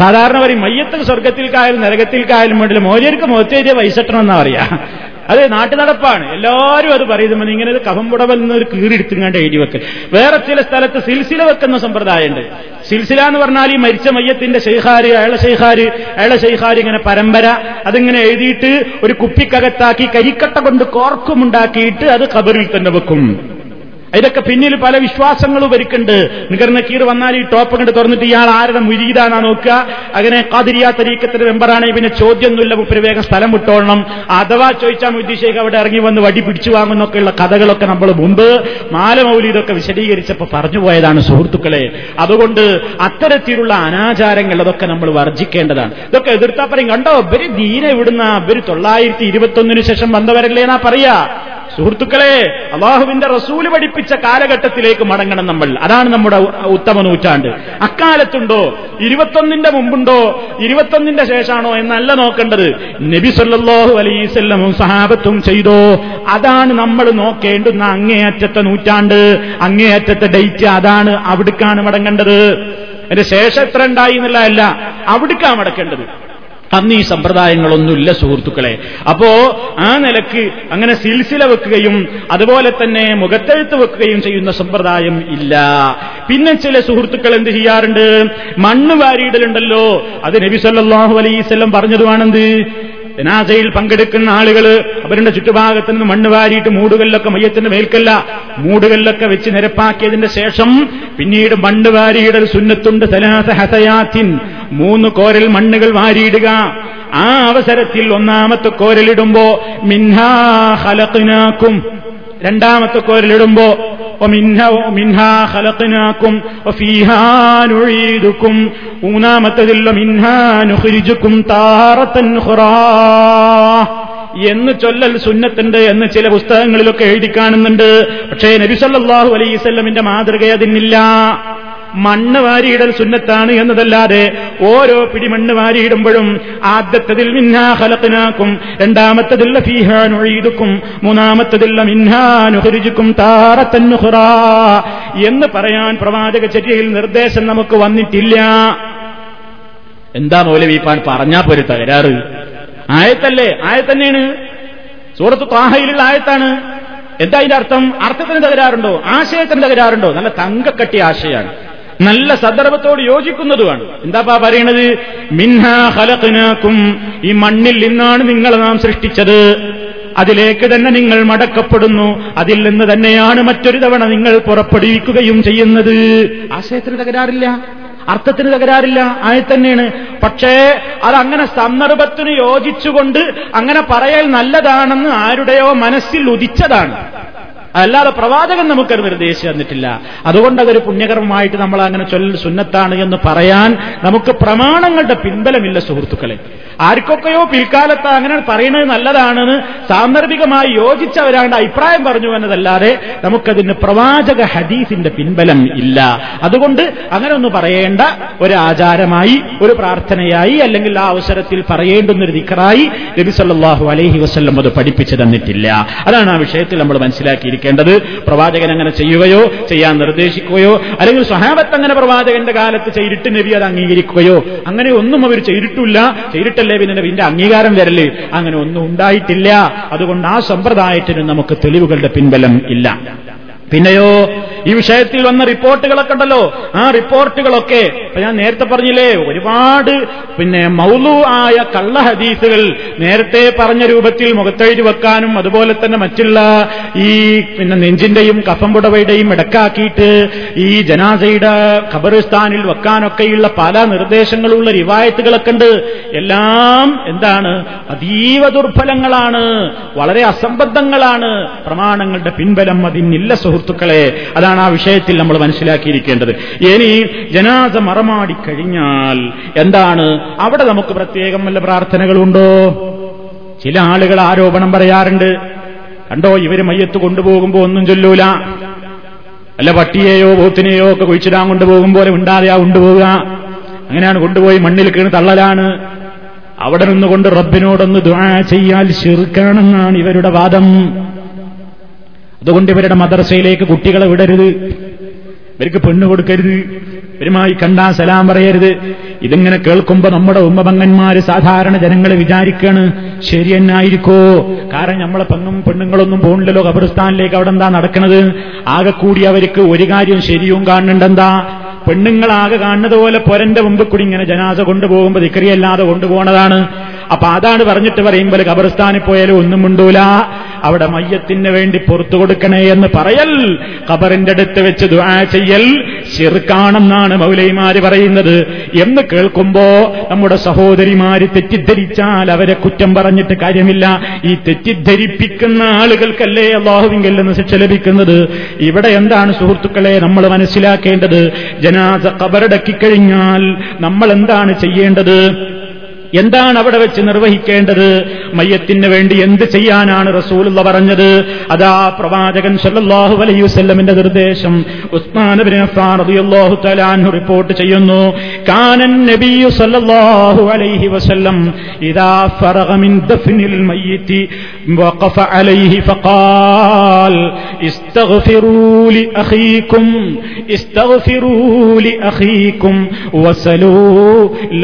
സാധാരണ പറയും മയ്യത്ത് സ്വർഗത്തിൽക്കായാലും നരകത്തിൽക്കായാലും വേണ്ടില്ല മോചർക്ക് മുഖത്തേരിയ വൈസട്ടണമെന്നാ പറയാ. അത് നാട്ടു നടപ്പാണ് എല്ലാവരും അത് പറയുന്നത് ഇങ്ങനെ ഒരു കഫംപുടവൽ നിന്ന് ഒരു കീറിയെടുത്തുങ്ങാണ്ട് എഴുതി വെക്കൽ വേറെ ചില സ്ഥലത്ത് സിൽസില വെക്കുന്ന സമ്പ്രദായമുണ്ട്. സിൽസില എന്ന് പറഞ്ഞാൽ ഈ മരിച്ച മയ്യത്തിന്റെ ഷെയ്ഖാര് അയാളെ ഷെയ്ഖാര് അയാളെ ഷെയ്ഖാര് ഇങ്ങനെ പരമ്പര അതിങ്ങനെ എഴുതിയിട്ട് ഒരു കുപ്പിക്കകത്താക്കി കരിക്കട്ട കൊണ്ട് കോർക്കുമുണ്ടാക്കിയിട്ട് അത് കബറിൽ തന്നെ വെക്കും. ഇതൊക്കെ പിന്നിൽ പല വിശ്വാസങ്ങളും വരിക്കുണ്ട് നിഗർ കീർ വന്നാൽ ഈ ടോപ്പ് കണ്ട് തുറന്നിട്ട് ഇയാൾ ആരുടെ മുരീതാനാ നോക്കുക? അങ്ങനെ കാതിരിയ തരീക്കത്തിന്റെ മെമ്പറാണെങ്കിൽ പിന്നെ ചോദ്യമൊന്നുമില്ല മുപ്പര് വേഗം സ്ഥലം വിട്ടോളണം. അഥവാ ചോദിച്ചാൽ മുദ്ദീഷേഖ് അവിടെ ഇറങ്ങി വന്ന് വടി പിടിച്ചു വാങ്ങുന്നൊക്കെയുള്ള കഥകളൊക്കെ നമ്മൾ മുമ്പ് മാലമൗലി ഇതൊക്കെ വിശദീകരിച്ചപ്പോൾ പറഞ്ഞു പോയതാണ് സുഹൃത്തുക്കളെ. അതുകൊണ്ട് അത്തരത്തിലുള്ള അനാചാരങ്ങൾ അതൊക്കെ നമ്മൾ വർജിക്കേണ്ടതാണ്. ഇതൊക്കെ എതിർത്താ പറയും കണ്ടോ? ഇവർ ദീന ഇവിടുന്ന ഇവർ തൊള്ളായിരത്തി ഇരുപത്തൊന്നിനു ശേഷം വന്നവരല്ലേ എന്നാ പറയാ. സുഹൃത്തുക്കളെ അള്ളാഹുവിന്റെ റസൂൽ പഠിപ്പിച്ച കാലഘട്ടത്തിലേക്ക് മടങ്ങണം നമ്മൾ. അതാണ് നമ്മുടെ ഉത്തമ നൂറ്റാണ്ട്. അക്കാലത്തുണ്ടോ? ഇരുപത്തൊന്നിന്റെ മുമ്പുണ്ടോ? ഇരുപത്തൊന്നിന്റെ ശേഷമാണോ എന്നല്ല നോക്കേണ്ടത്. നബി സല്ലാഹു അലൈസല്ലമും സഹാബത്തും ചെയ്തോ? അതാണ് നമ്മൾ നോക്കേണ്ടുന്ന അങ്ങേയറ്റത്തെ നൂറ്റാണ്ട്. അങ്ങേയറ്റത്തെ ഡേറ്റ് അതാണ് അവിടുക്കാണ് മടങ്ങേണ്ടത്. അതിന്റെ ശേഷം എത്ര ഉണ്ടായി എന്നല്ല അല്ല അവിടുക്കാ മടക്കേണ്ടത്. അന്ന് ഈ സമ്പ്രദായങ്ങളൊന്നുമില്ല സുഹൃത്തുക്കളെ. അപ്പോ ആ നിലയ്ക്ക് അങ്ങനെ സിൽസില വെക്കുകയും അതുപോലെ തന്നെ മുഖത്തെഴുത്ത് വെക്കുകയും ചെയ്യുന്ന സമ്പ്രദായം ഇല്ല. പിന്നെ ചില സുഹൃത്തുക്കൾ എന്ത് ചെയ്യാറുണ്ട്? മണ്ണ് വാരിയിടലുണ്ടല്ലോ. അത് നബി സല്ലല്ലാഹു അലൈവല്ലം പറഞ്ഞതുമാണെന്ത് ജനാസയിൽ പങ്കെടുക്കുന്ന ആളുകൾ അവരുടെ ചുറ്റുഭാഗത്ത് നിന്ന് മണ്ണ് വാരിയിട്ട് മൂടുകളിലൊക്കെ മയ്യത്തിന്റെ മേൽക്കല്ല. മൂടുകളിലൊക്കെ വെച്ച് നിരപ്പാക്കിയതിന്റെ ശേഷം പിന്നീട് മണ്ണ് വാരിയിടൽ സുന്നത്തുണ്ട് സലാസ ഹസയാത്തിൻ. മൂന്ന് കോരൽ മണ്ണുകൾ വാരിയിടുക. ആ അവസരത്തിൽ ഒന്നാമത്തെ കോരലിടുമ്പോ മിൻഹാ ഹലക്കിനാക്കും രണ്ടാമത്തെ കോരലിടുമ്പോ മൂന്നാമത്തതിൽ എന്ന് ചൊല്ലൽ സുന്നത്തുണ്ട് എന്ന് ചില പുസ്തകങ്ങളിലൊക്കെ എഴുതി കാണുന്നുണ്ട്. പക്ഷേ നബി സല്ലല്ലാഹു അലൈഹി വസല്ലമിന്റെ മാതൃക അതിനില്ല. മണ്ണ് വാരിയിടൽ സുന്നത്താണ് എന്നതല്ലാതെ ഓരോ പിടി മണ്ണ് വാരിയിടുമ്പോഴും ആദ്യത്തതിൽ മിന്നാ ഹലത്തിനാക്കും രണ്ടാമത്തതിൽ ഫീഹാനുഴീതുക്കും മൂന്നാമത്തതിൽ മിന്നാനുഹരിജുക്കും താറത്തന്നുഹുറ എന്ന് പറയാൻ പ്രവാചക ചര്യയിൽ നിർദ്ദേശം നമുക്ക് വന്നിട്ടില്ല. എന്താ മൗലവീപ്പാൻ പറഞ്ഞാ പോര് തകരാറ്? ആയത്തല്ലേ? ആയത്തന്നെയാണ്. സൂറത്ത് താഹയിലുള്ള ആയത്താണ്. എന്താ അതിന്റെ അർത്ഥം? അർത്ഥത്തിന് തകരാറുണ്ടോ? ആശയത്തിന് തകരാറുണ്ടോ? നല്ല തങ്കക്കട്ടി ആശയാണ്. നല്ല സന്ദർഭത്തോട് യോജിക്കുന്നതുമാണ്. എന്താപ്പാ പറയണത്? മിൻഹാ ഹലക്കിനാക്കും ഈ മണ്ണിൽ നിന്നാണ് നിങ്ങളെ നാം സൃഷ്ടിച്ചത്. അതിലേക്ക് തന്നെ നിങ്ങൾ മടക്കപ്പെടുന്നു. അതിൽ നിന്ന് തന്നെയാണ് മറ്റൊരു തവണ നിങ്ങൾ പുറപ്പെടുവിക്കുകയും ചെയ്യുന്നത്. ആശയത്തിന് തകരാറില്ല. അർത്ഥത്തിന് തകരാറില്ല. ആയി തന്നെയാണ്. പക്ഷേ അതങ്ങനെ സന്ദർഭത്തിന് യോജിച്ചുകൊണ്ട് അങ്ങനെ പറയൽ നല്ലതാണെന്ന് ആരുടെയോ മനസ്സിൽ ഉദിച്ചതാണ്. അല്ലാതെ പ്രവാചകൻ നമുക്കൊരു നിർദ്ദേശം തന്നിട്ടില്ല. അതുകൊണ്ട് അതൊരു പുണ്യകർമ്മമായിട്ട് നമ്മൾ അങ്ങനെ ചൊല്ലൽ സുന്നത്താണ് എന്ന് പറയാൻ നമുക്ക് പ്രമാണങ്ങളുടെ പിൻബലമില്ല സുഹൃത്തുക്കളെ. ആർക്കൊക്കെയോ പിൽക്കാലത്ത് അങ്ങനെ പറയുന്നത് നല്ലതാണെന്ന് സാന്ദർഭികമായി യോജിച്ചവരാണ്ട് അഭിപ്രായം പറഞ്ഞു എന്നതല്ലാതെ നമുക്കതിന് പ്രവാചക ഹദീസിന്റെ പിൻബലം ഇല്ല. അതുകൊണ്ട് അങ്ങനെ ഒന്ന് പറയേണ്ട ഒരു ആചാരമായി ഒരു പ്രാർത്ഥനയായി അല്ലെങ്കിൽ ആ അവസരത്തിൽ പറയേണ്ടുന്നൊരു ദിക്കറായി നബി സല്ലല്ലാഹു അലൈഹി വസ്ല്ലം അത് പഠിപ്പിച്ചു തന്നിട്ടില്ല. അതാണ് ആ വിഷയത്തിൽ നമ്മൾ മനസ്സിലാക്കിയിരിക്കേണ്ടത് പ്രവാചകൻ അങ്ങനെ ചെയ്യുകയോ ചെയ്യാൻ നിർദ്ദേശിക്കുകയോ അല്ലെങ്കിൽ സഹാബത്ത് അങ്ങനെ പ്രവാചകന്റെ കാലത്ത് ചെയ്തിട്ട് നബി അത് അംഗീകരിക്കുകയോ അങ്ങനെ ഒന്നും അവർ ചെയ്തിട്ടില്ല. ചെയ്തിട്ടല്ലേ പിന്നെ നബിന്റെ അംഗീകാരം വരൽ? അങ്ങനെ ഒന്നും ഉണ്ടായിട്ടില്ല. അതുകൊണ്ട് ആ സമ്പ്രദായത്തിന് നമുക്ക് തെളിവുകളുടെ പിൻബലം ഇല്ല. പിന്നെയോ ഈ വിഷയത്തിൽ വന്ന റിപ്പോർട്ടുകളൊക്കെ ഉണ്ടല്ലോ. ആ റിപ്പോർട്ടുകളൊക്കെ ഞാൻ നേരത്തെ പറഞ്ഞില്ലേ ഒരുപാട് പിന്നെ മൗലു ആയ കള്ള ഹദീസുകൾ നേരത്തെ പറഞ്ഞ രൂപത്തിൽ മുഖത്തെഴുതി വെക്കാനും അതുപോലെ തന്നെ മറ്റുള്ള ഈ പിന്നെ നെഞ്ചിന്റെയും കഫംപുടവയുടെയും ഇടക്കാക്കിയിട്ട് ഈ ജനാസയുടെ ഖബറിസ്ഥാനിൽ വെക്കാനൊക്കെയുള്ള പല നിർദ്ദേശങ്ങളുള്ള റിവായത്തുകളൊക്കെ ഉണ്ട്. എല്ലാം എന്താണ്? അതീവ ദുർബലങ്ങളാണ്. വളരെ അസംബദ്ധങ്ങളാണ് പ്രമാണങ്ങളുടെ പിൻബലം അതിനില്ല സുഹൃത്തുക്കളെ. അതാണ് ആ വിഷയത്തിൽ നമ്മൾ മനസ്സിലാക്കിയിരിക്കേണ്ടത്. ഇനി ജനാസ മറമാടി കഴിഞ്ഞാൽ എന്താണ്? അവിടെ നമുക്ക് പ്രത്യേകം വല്ല പ്രാർത്ഥനകളുണ്ടോ? ചില ആളുകൾ ആരോപണം പറയാറുണ്ട്. കണ്ടോ ഇവർ മയ്യത്ത് കൊണ്ടുപോകുമ്പോ ഒന്നും ചൊല്ലൂല. അല്ല പട്ടിയെയോ പോത്തിനെയോ ഒക്കെ കുഴിച്ചിടാൻ കൊണ്ടുപോകുമ്പോലെ ഉണ്ടാതെയാ കൊണ്ടുപോവുക. അങ്ങനെയാണ് കൊണ്ടുപോയി മണ്ണിൽ കീണ് തള്ളലാണ്. അവിടെ നിന്നുകൊണ്ട് റബ്ബിനോടൊന്ന് ദ്വാ ചെയ്യാൽ ശിർക്കാണെന്നാണ് ഇവരുടെ വാദം. അതുകൊണ്ട് ഇവരുടെ മദർസയിലേക്ക് കുട്ടികളെ വിടരുത്. ഇവർക്ക് പെണ്ണ് കൊടുക്കരുത്. ഇവരുമായി കണ്ടാ സലാം പറയരുത്. ഇതിങ്ങനെ കേൾക്കുമ്പോ നമ്മുടെ ഉമ്മപങ്ങന്മാര് സാധാരണ ജനങ്ങളെ വിചാരിക്കാണ് ശരി എന്നായിരിക്കോ കാരണം നമ്മളെ പെണ്ണും പെണ്ണുങ്ങളൊന്നും പോണില്ലല്ലോ ഖബർസ്ഥാനിലേക്ക് അവിടെ എന്താ നടക്കുന്നത് ആകെ കൂടി അവർക്ക് ഒരു കാര്യം ശരിയും കാണുന്നുണ്ടെന്താ പെണ്ണുങ്ങളാകെ കാണുന്നത് പോലെ പൊരന്റെ മുമ്പ് കൂടി ഇങ്ങനെ ജനാസ കൊണ്ടുപോകുമ്പോൾ ദിക്കറിയല്ലാതെ കൊണ്ടുപോകണതാണ് അപ്പൊ അതാണ് പറഞ്ഞിട്ട് പറയുമ്പോൾ ഖബർസ്ഥാനിൽ പോയാലും ഒന്നും ഉണ്ടൂല അവിടെ മയ്യത്തിന് വേണ്ടി പുറത്തു കൊടുക്കണേ എന്ന് പറയൽ. ഖബറിന്റെ അടുത്ത് വെച്ച് ദുആ ചെയ്യൽ. ശിർക്കാണെന്നാണ് മൗലൈമാര് പറയുന്നത്. എന്ന് കേൾക്കുമ്പോ നമ്മുടെ സഹോദരിമാര് തെറ്റിദ്ധരിച്ചാൽ അവരെ കുറ്റം പറഞ്ഞിട്ട് കാര്യമില്ല. ഈ തെറ്റിദ്ധരിപ്പിക്കുന്ന ആളുകൾക്കല്ലേ അള്ളാഹുവിങ്കൽ നിന്ന് ശിക്ഷ ലഭിക്കുന്നത്? ഇവിടെ എന്താണ് സുഹൃത്തുക്കളെ നമ്മൾ മനസ്സിലാക്കേണ്ടത്? ജനാസ കബറടക്കിക്കഴിഞ്ഞാൽ നമ്മൾ എന്താണ് ചെയ്യേണ്ടത്? എന്താണ് അവിടെ വെച്ച് നിർവഹിക്കേണ്ടത്? മയ്യത്തിന് വേണ്ടി എന്ത് ചെയ്യാനാണ് റസൂലുള്ള പറഞ്ഞത്? അതാ പ്രവാചകൻ സല്ലല്ലാഹു അലൈഹി വസല്ലമിന്റെ നിർദ്ദേശം. ഉസ്മാൻ ഇബ്നു അഫ്ഫാൻ റളിയല്ലാഹു തആല അൻഹു റിപ്പോർട്ട് ചെയ്യുന്നു കാനൻ നബിയു സല്ലല്ലാഹു അലൈഹി വസല്ലം ഇദാ ഫറഗ മിൻ ദഫ്നിൽ മയ്യത്തി വഖഫ അലൈഹി ഫഖാൽ ഇസ്തഗ്ഫിറൂ ലി അഖീകും ഇസ്തഗ്ഫിറൂ ലി അഖീകും വസലൂ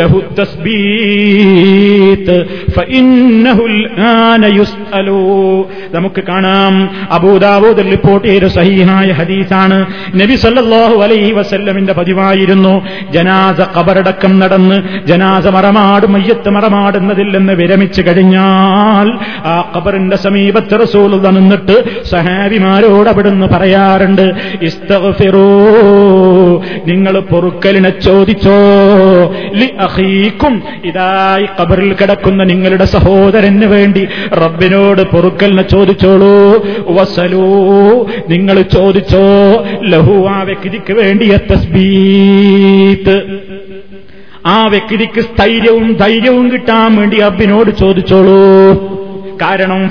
ലഹു തസ്ബീഹ് നമുക്ക് കാണാം അബൂദാബൂദ് റിപ്പോർട്ട് ചെയ്ത സഹീഹായ ഹദീസാണ്. നബി സല്ലാഹു അലൈഹി വസല്ലമിന്റെ പതിവായിരുന്നു. ജനാസ കബറടക്കം നടന്ന് ജനാസ മറമാടും മയ്യത്ത് മറമാടുന്നതിൽ നിന്ന് വിരമിച്ചു കഴിഞ്ഞാൽ ആ കബറിന്റെ സമീപത്ത് റസൂൽ നിന്നിട്ട് സഹാബിമാരോട് അവിടുന്ന് പറയാറുണ്ട് ഇസ്തഗ്ഫിറൂ നിങ്ങൾ പൊറുക്കലിനെ ചോദിച്ചോ? ലി അഖീക്കും ഇതായി കബറിൽ കിടക്കുന്ന നിങ്ങളുടെ സഹോദരന് വേണ്ടി റബ്ബിനോട് പൊറുക്കലിനെ ചോദിച്ചോളൂ. വസലൂ നിങ്ങൾ ചോദിച്ചോ? ലഹു ആ വ്യക്തിക്ക് വേണ്ടിയ തസ്ബീത്ത്. ആ വ്യക്തിക്ക് സ്ഥൈര്യവും ധൈര്യവും കിട്ടാൻ വേണ്ടി അബ്ബിനോട് ചോദിച്ചോളൂ. കാരണം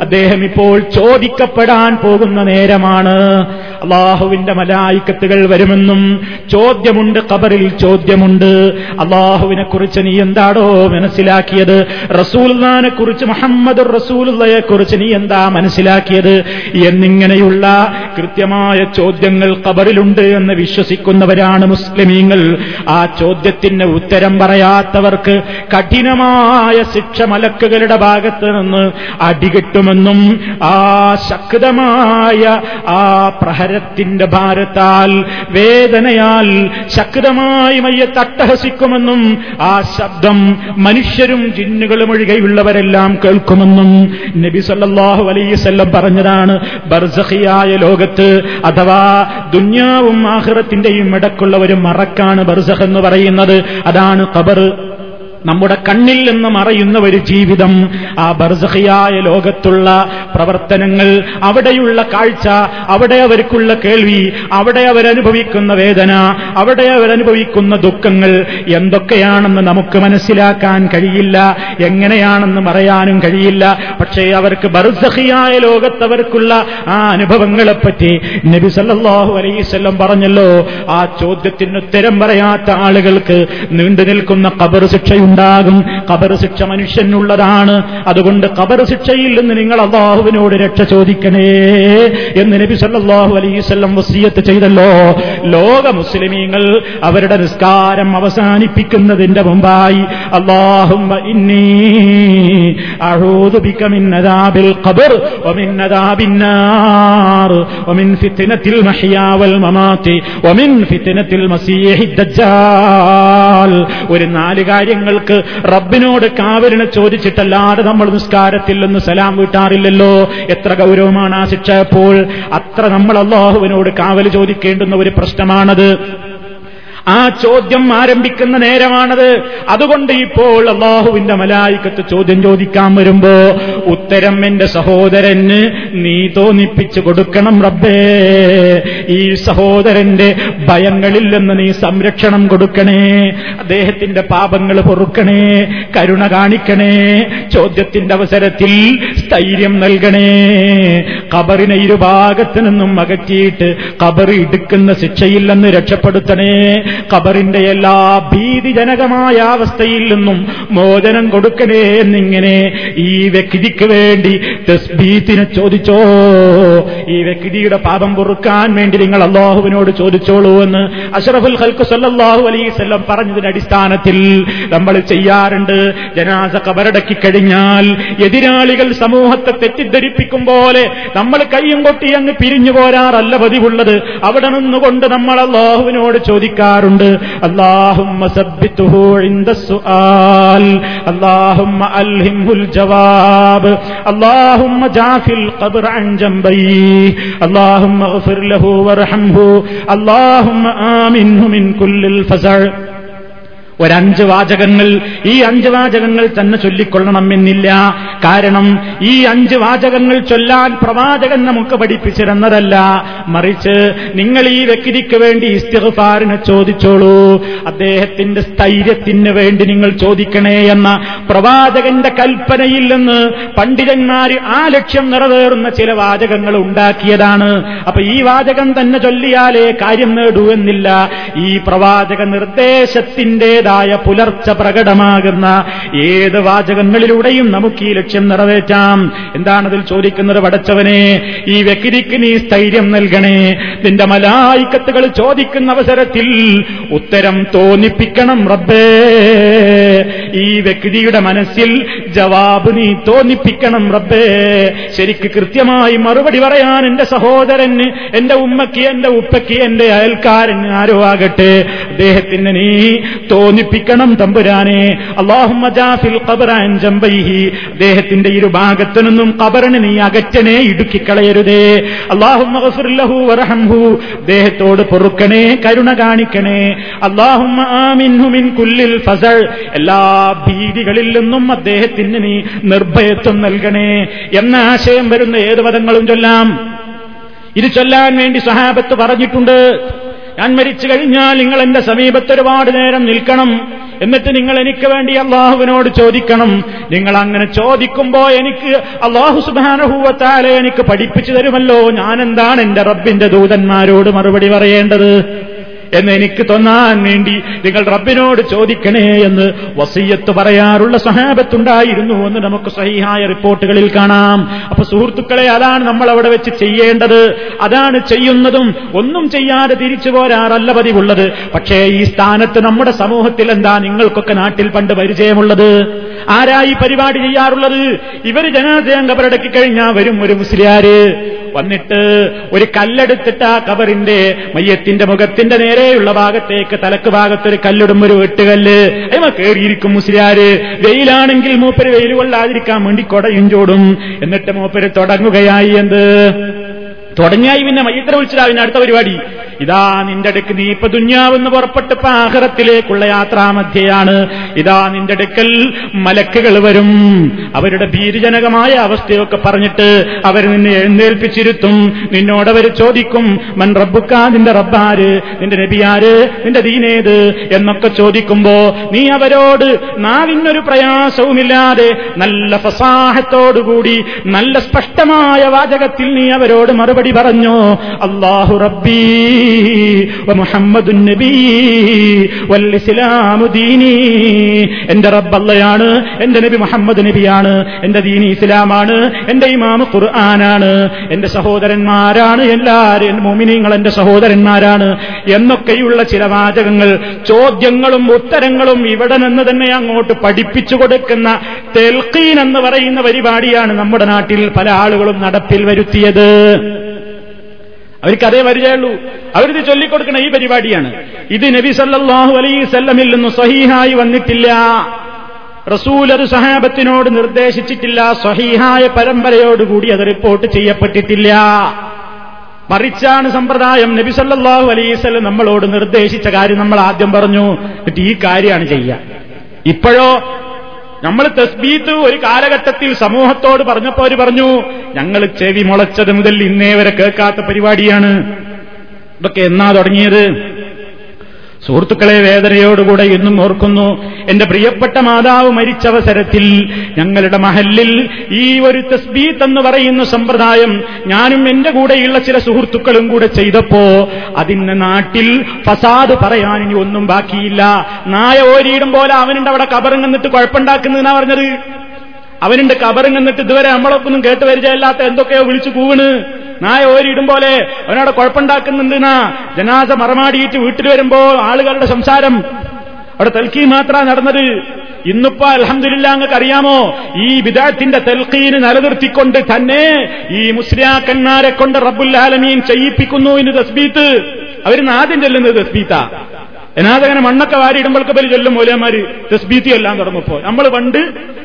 അദ്ദേഹം ഇപ്പോൾ ചോദിക്കപ്പെടാൻ പോകുന്ന നേരമാണ്. അള്ളാഹുവിന്റെ മലായിക്കത്തുകൾ വരുമെന്നും ചോദ്യമുണ്ട് കബറിൽ ചോദ്യമുണ്ട്. അള്ളാഹുവിനെ കുറിച്ച് നീ എന്താടോ മനസ്സിലാക്കിയത്? റസൂൽനെ കുറിച്ച് മുഹമ്മദ് റസൂലുള്ളയെ കുറിച്ച് നീ എന്താ മനസ്സിലാക്കിയത്? എന്നിങ്ങനെയുള്ള കൃത്യമായ ചോദ്യങ്ങൾ കബറിലുണ്ട് എന്ന് വിശ്വസിക്കുന്നവരാണ് മുസ്ലിമീങ്ങൾ. ആ ചോദ്യത്തിന് ഉത്തരം പറയാത്തവർക്ക് കഠിനമായ ശിക്ഷ മലക്കുകളുടെ ഭാഗത്ത് നിന്ന് അടികിട്ടുമെന്നും ആ ശക്തമായ ആ പ്രഹരത്തിന്റെ ഭാരത്താൽ വേദനയാൽ ശക്തമായി മയ്യത്ത് അട്ടഹസിക്കുമെന്നും ആ ശബ്ദം മനുഷ്യരും ജിന്നുകളും ഒഴികെയുള്ളവരെല്ലാം കേൾക്കുമെന്നും നബി സല്ലാഹു അലൈസല്ലം പറഞ്ഞതാണ്. ബർസഹിയായ ലോകത്ത് അഥവാ ദുന്യാവും ആഹ്റത്തിന്റെയും ഇടക്കുള്ള ഒരു മറക്കാണ് ബർസഹ് എന്ന് പറയുന്നത്. അതാണ് ഖബർ. നമ്മുടെ കണ്ണിൽ നിന്ന് മറയുന്ന ഒരു ജീവിതം. ആ ബർസഹിയായ ലോകത്തുള്ള പ്രവർത്തനങ്ങൾ അവിടെയുള്ള കാഴ്ച അവിടെ അവർക്കുള്ള കേൾവി അവിടെ അവരനുഭവിക്കുന്ന വേദന അവിടെ അവരനുഭവിക്കുന്ന ദുഃഖങ്ങൾ എന്തൊക്കെയാണെന്ന് നമുക്ക് മനസ്സിലാക്കാൻ കഴിയില്ല. എങ്ങനെയാണെന്ന് പറയാനും കഴിയില്ല. പക്ഷേ അവർക്ക് ബർസഹിയായ ലോകത്തവർക്കുള്ള ആ അനുഭവങ്ങളെപ്പറ്റി നബി സല്ലാഹു അലൈസ്വല്ലം പറഞ്ഞല്ലോ. ആ ചോദ്യത്തിന് ഉത്തരം പറയാത്ത ആളുകൾക്ക് നീണ്ടു നിൽക്കുന്ന കബർ ശിക്ഷയുണ്ട്. ഉണ്ടാകും. കബർ ശിക്ഷ മനുഷ്യനുള്ളതാണ്. അതുകൊണ്ട് കബർ ശിക്ഷയിൽ നിന്ന് നിങ്ങൾ അള്ളാഹുവിനോട് രക്ഷ ചോദിക്കണേ എന്ന് നബി സല്ലാഹു അലൈവല്ലം വസീയത്ത് ചെയ്തല്ലോ. ലോക മുസ്ലിമീങ്ങൾ അവരുടെ നിസ്കാരം അവസാനിപ്പിക്കുന്നതിന്റെ മുമ്പായി അള്ളാഹും ഒരു നാല് കാര്യങ്ങൾക്ക് റബ്ബിനോട് കാവലിനെ ചോദിച്ചിട്ടല്ലാതെ നമ്മൾ നിസ്കാരത്തിൽ നിന്ന് സലാം വീട്ടാറില്ലല്ലോ. എത്ര ഗൗരവമാണ് ആ ശിക്ഷ അപ്പോൾ അത്ര നമ്മൾ അള്ളാഹുവിനോട് കാവൽ ചോദിക്കേണ്ടുന്ന ഒരു പ്രശ്നമാണത്. ആ ചോദ്യം ആരംഭിക്കുന്ന നേരമാണത്. അതുകൊണ്ട് ഇപ്പോൾ അള്ളാഹുവിന്റെ മലായിക്കത്ത് ചോദ്യം ചോദിക്കാൻ വരുമ്പോ ഉത്തരം എന്റെ സഹോദരന് നീ തോന്നിപ്പിച്ചു കൊടുക്കണം റബ്ബേ. ഈ സഹോദരന്റെ ഭയങ്ങളിൽ നിന്ന് നീ സംരക്ഷണം കൊടുക്കണേ. അദ്ദേഹത്തിന്റെ പാപങ്ങൾ പൊറുക്കണേ. കരുണ കാണിക്കണേ. ചോദ്യത്തിന്റെ അവസരത്തിൽ സ്ഥൈര്യം നൽകണേ. കബറിനെ ഇരുഭാഗത്തു നിന്നും അകറ്റിയിട്ട് കബർ ഇടുക്കുന്ന ശിക്ഷയില്ലെന്ന് രക്ഷപ്പെടുത്തണേ. ഖബറിന്റെ എല്ലാ ഭീതിജനകമായ അവസ്ഥയിൽ നിന്നും മോചനം കൊടുക്കണേ എന്നിങ്ങനെ ഈ വ്യക്തിക്ക് വേണ്ടി തസ്ബീത്തിനെ ചോദിച്ചോ? ഈ വ്യക്തിയുടെ പാപം പൊറുക്കാൻ വേണ്ടി നിങ്ങൾ അള്ളാഹുവിനോട് ചോദിച്ചോളൂ എന്ന് അഷറഫുൽ ഹൽക്കു സല്ലാഹു അലൈവല്ലം പറഞ്ഞതിന്റെ അടിസ്ഥാനത്തിൽ നമ്മൾ ചെയ്യാറുണ്ട്. ജനാസ കബറടക്കി കഴിഞ്ഞാൽ എതിരാളികൾ സമൂഹത്തെ തെറ്റിദ്ധരിപ്പിക്കും പോലെ നമ്മൾ കയ്യും കൊട്ടി അങ്ങ് പിരിഞ്ഞു പോരാറല്ല പതിവുള്ളത്. അവിടെ നിന്നുകൊണ്ട് നമ്മൾ അള്ളാഹുവിനോട് പറയാറുണ്ട് അള്ളാഹുമ്മ സബ്ബിത്തുഹു ഇൻദ സുആൽ അള്ളാഹുമ്മ അൽഹിംഹുൽ ജവാബ് അള്ളാഹുമ്മ ജാഫിൽ ഖബ്ർ അൻ ജംബൈ അള്ളാഹുമ്മ ഗഫിർ ലഹു വർഹംഹു അള്ളാഹുമ്മ ആമിൻഹു മിൻ കുല്ലിൽ ഫസഅ് ഒരഞ്ച് വാചകങ്ങൾ ഈ അഞ്ച് വാചകങ്ങൾ തന്നെ ചൊല്ലിക്കൊള്ളണമെന്നില്ല. കാരണം ഈ അഞ്ച് വാചകങ്ങൾ ചൊല്ലാൻ പ്രവാചകൻ നമുക്ക് പഠിപ്പിച്ചിരുന്നതല്ല. മറിച്ച് നിങ്ങൾ ഈ വ്യക്തിക്ക് വേണ്ടി ഇസ്തിഗ്ഫാറിനെ ചോദിച്ചോളൂ. അദ്ദേഹത്തിന്റെ സ്ഥൈര്യത്തിന് വേണ്ടി നിങ്ങൾ ചോദിക്കണേ എന്ന പ്രവാചകന്റെ കൽപ്പനയിൽ നിന്ന് പണ്ഡിതന്മാർ ആ ലക്ഷ്യം നിറവേറുന്ന ചില വാചകങ്ങൾ ഉണ്ടാക്കിയതാണ്. അപ്പൊ ഈ വാചകം തന്നെ ചൊല്ലിയാലേ കാര്യം നേടൂ എന്നില്ല. ഈ പ്രവാചക നിർദ്ദേശത്തിന്റെതായ ഏതായ പുലർച്ച പ്രകടമാകുന്ന ഏത് വാചകങ്ങളിലൂടെയും നമുക്ക് ഈ ലക്ഷ്യം നിറവേറ്റാം. എന്താണതിൽ ചോദിക്കുന്നത് പടച്ചവനെ? ഈ വ്യക്തിക്ക് നീ സ്ഥൈര്യം നൽകണേ. നിന്റെ മലായിക്കത്തുകൾ ചോദിക്കുന്ന അവസരത്തിൽ ഉത്തരം തോന്നിപ്പിക്കണം റബ്ബേ. ഈ വ്യക്തിയുടെ മനസ്സിൽ ജവാബ് നീ തോന്നിപ്പിക്കണം റബ്ബേ. ശരിക്ക് കൃത്യമായി മറുപടി പറയാൻ എന്റെ സഹോദരന് എന്റെ ഉമ്മയ്ക്ക് എന്റെ ഉപ്പയ്ക്ക് എന്റെ അയൽക്കാരന് ആരോ ആകട്ടെ അദ്ദേഹത്തിന് നീ തോന്നിപ്പിക്കണം തമ്പുരാനെ. അള്ളാഹുമജാഫിൽ അദ്ദേഹത്തിന്റെ ഇരു ഭാഗത്തു നിന്നും കബറിന് നീ അകറ്റനെ ഇടുക്കിക്കളയരുതേ. അള്ളാഹുഹു പൊറുക്കണേ കരുണ കാണിക്കണേ. അള്ളാഹുമിൻ കുല്ലിൽ ഫസൾ എല്ലാ ഭീതികളിൽ നിന്നും അദ്ദേഹത്തിന് നീ നിർഭയത്വം നൽകണേ. എന്ന ആശയം വരുന്ന ഏത് പദങ്ങളും ചൊല്ലാം. ഇത് ചൊല്ലാൻ വേണ്ടി സഹാബത്ത് പറഞ്ഞിട്ടുണ്ട്. ഞാൻ മരിച്ചു കഴിഞ്ഞാൽ നിങ്ങൾ എന്റെ സമീപത്ത് ഒരുപാട് നേരം നിൽക്കണം. എന്നിട്ട് നിങ്ങൾ എനിക്ക് വേണ്ടി അള്ളാഹുവിനോട് ചോദിക്കണം. നിങ്ങൾ അങ്ങനെ ചോദിക്കുമ്പോ എനിക്ക് അള്ളാഹു സുബാനഹൂവത്താലെ എനിക്ക് പഠിപ്പിച്ചു തരുമല്ലോ. ഞാൻ എന്താണ് എന്റെ റബ്ബിന്റെ ദൂതന്മാരോട് മറുപടി പറയേണ്ടത്? എന്ന് എനിക്ക് തോന്നാൻ വേണ്ടി നിങ്ങൾ റബ്ബിനോട് ചോദിക്കണേ എന്ന് വസീയത്ത് പറയാറുള്ള സഹാബത്തുണ്ടായിരുന്നു എന്ന് നമുക്ക് സഹിഹായ റിപ്പോർട്ടുകളിൽ കാണാം. അപ്പൊ സുഹൃത്തുക്കളെ അതാണ് നമ്മൾ അവിടെ വെച്ച് ചെയ്യേണ്ടത്. അതാണ് ചെയ്യുന്നതും ഒന്നും ചെയ്യാതെ തിരിച്ചു പോരാറല്ല പതിവുള്ളത്. പക്ഷേ ഈ സ്ഥാനത്ത് നമ്മുടെ സമൂഹത്തിൽ എന്താ നിങ്ങൾക്കൊക്കെ നാട്ടിൽ പണ്ട് പരിചയമുള്ളത്? ആരായി പരിപാടി ചെയ്യാറുള്ളത്? ഇവർ ജനാദയം കബറടക്കി കഴിഞ്ഞാൽ വരും ഒരു മുസ്ലിയാര്. വന്നിട്ട് ഒരു കല്ലെടുത്തിട്ട് ആ കബറിന്റെ മയ്യത്തിന്റെ മുഖത്തിന്റെ നേരെയുള്ള ഭാഗത്തേക്ക് തലക്ക് ഭാഗത്തൊരു കല്ലിടും ഒരു വെട്ടുകല്ല്. അയമ കയറിയിരിക്കും മുസ്ലിയാര്. വെയിലാണെങ്കിൽ മൂപ്പര് വെയിൽ കൊള്ളാതിരിക്കാൻ വേണ്ടി കൊടയും ചോടും. എന്നിട്ട് മൂപ്പര് തുടങ്ങുകയായി എന്ത്? തുടങ്ങിയായി പിന്നെ മയ്യത്തിനെ വിളിച്ചിട്ടാവിന്റെ അടുത്ത പരിപാടി. ഇതാ നിന്റെ അടുക്ക് നീ ഇപ്പൊ ദുഞ്ഞാവെന്ന് പുറപ്പെട്ട് ആഹ്റത്തിലേക്കുള്ള യാത്രാമധ്യയാണ്. ഇതാ നിന്റെ അടുക്കൽ മലക്കുകൾ വരും. അവരുടെ ഭീരുജനകമായ അവസ്ഥയൊക്കെ പറഞ്ഞിട്ട് അവർ നിന്നെ എഴുന്നേൽപ്പിച്ചിരുത്തും. നിന്നോട് അവർ ചോദിക്കും മൻ റബ്ബുക്ക നിന്റെ റബ്ബാര്? നിന്റെ നബിയാര്? നിന്റെ ദീനേത്? എന്നൊക്കെ ചോദിക്കുമ്പോ നീ അവരോട് നാവിനൊരു പ്രയാസവുമില്ലാതെ നല്ല ഫസാഹത്തോടുകൂടി നല്ല സ്പഷ്ടമായ വാചകത്തിൽ നീ അവരോട് മറുപടി പറഞ്ഞു? അള്ളാഹു റബ്ബീ മുഹമ്മദ് നബി വല്ലിസ്ലാമു ദീനി. എന്റെ റബ്ബല്ലയാണ് എന്റെ നബി മുഹമ്മദ് നബിയാണ് എന്റെ ദീനി ഇസ്ലാമാണ് എന്റെ ഇമാമ് ഖുർആനാണ് എന്റെ സഹോദരന്മാരാണ് എല്ലാരും മോമിനിങ്ങൾ എന്റെ സഹോദരന്മാരാണ് എന്നൊക്കെയുള്ള ചില വാചകങ്ങൾ ചോദ്യങ്ങളും ഉത്തരങ്ങളും ഇവിടെ നിന്ന് തന്നെ അങ്ങോട്ട് പഠിപ്പിച്ചു കൊടുക്കുന്ന തെൽക്കീൻ എന്ന് പറയുന്ന പരിപാടിയാണ് നമ്മുടെ നാട്ടിൽ പല ആളുകളും നടപ്പിൽ വരുത്തിയത്. അവർക്ക് അതേ പരിചയമുള്ളൂ അവരിത് ചൊല്ലിക്കൊടുക്കുന്ന ഈ പരിപാടിയാണ്. ഇത് നബി സല്ലാഹു അലൈസല്ലമിൽ നിന്ന് സഹീഹായി വന്നിട്ടില്ല. റസൂൽ അത് സഹാബത്തിനോട് നിർദ്ദേശിച്ചിട്ടില്ല. സഹീഹായ പരമ്പരയോടുകൂടി അത് റിപ്പോർട്ട് ചെയ്യപ്പെട്ടിട്ടില്ല. മറിച്ചാണ് സമ്പ്രദായം നബി സല്ലാഹു അലൈസല്ലം നമ്മളോട് നിർദ്ദേശിച്ച കാര്യം നമ്മൾ ആദ്യം പറഞ്ഞു. എന്നിട്ട് ഈ കാര്യമാണ് ചെയ്യുക. ഇപ്പോഴോ നമ്മൾ തസ്ബീത്ത് ഒരു കാലഘട്ടത്തിൽ സമൂഹത്തോട് പറഞ്ഞപ്പോ അവർ പറഞ്ഞു ഞങ്ങൾ ചെവി മുളച്ചത് മുതൽ ഇന്നേ വരെ കേൾക്കാത്ത പരിപാടിയാണ്. ഇതൊക്കെ എന്നാ തുടങ്ങിയത്? സുഹൃത്തുക്കളെ വേദനയോടുകൂടെ ഇന്നും ഓർക്കുന്നു എന്റെ പ്രിയപ്പെട്ട മാതാവ് മരിച്ച അവസരത്തിൽ ഞങ്ങളുടെ മഹല്ലിൽ ഈ ഒരു തസ്ബീത്ത് എന്ന് പറയുന്ന സമ്പ്രദായം ഞാനും എന്റെ കൂടെയുള്ള ചില സുഹൃത്തുക്കളും കൂടെ ചെയ്തപ്പോ അതിന് നാട്ടിൽ ഫസാദ് പറയാൻ ഇനി ഒന്നും ബാക്കിയില്ല. നായ ഓരിയിടും പോലെ അവനുണ്ട് അവിടെ കബറിങ്ങന്നിട്ട് കുഴപ്പമുണ്ടാക്കുന്നതിനാ പറഞ്ഞത്? അവനുണ്ട് കബറിങ്ങന്നിട്ട് ഇതുവരെ നമ്മളൊക്കെ ഒന്നും കേട്ട് പരിചയമില്ലാത്ത എന്തൊക്കെയോ വിളിച്ചു കൂവണ്. നായ ഓരിയിടും പോലെ അവനവിടെ കുഴപ്പമുണ്ടാക്കുന്നുണ്ടെന്നാ ജനാസ മറമാടിയിട്ട് വീട്ടിൽ വരുമ്പോ ആളുകളുടെ സംസാരം. അവിടെ തൽക്കി മാത്ര നടന്നത്. ഇന്നിപ്പോ അലഹമില്ല അങ്ങക്ക് അറിയാമോ? ഈ വിദാത്തിന്റെ തെൽക്കീന് നിലനിർത്തിക്കൊണ്ട് തന്നെ ഈ മുസ്ലിയാക്കന്മാരെ കൊണ്ട് റബ്ബുല്ലാലമീൻ ചെയ്യിപ്പിക്കുന്നു ഇന്ന് തസ്ബീത്ത്. അവരിന്ന് ആദ്യം ചെല്ലുന്നത് തസ്ബീത്ത. എന്നാതങ്ങനെ മണ്ണൊക്കെ വാരിയിടുമ്പോഴൊക്കെ പേര് ചൊല്ലും മൂലമാര് തസ്ബീത്തി എല്ലാം തുടങ്ങിപ്പോ നമ്മൾ പണ്ട്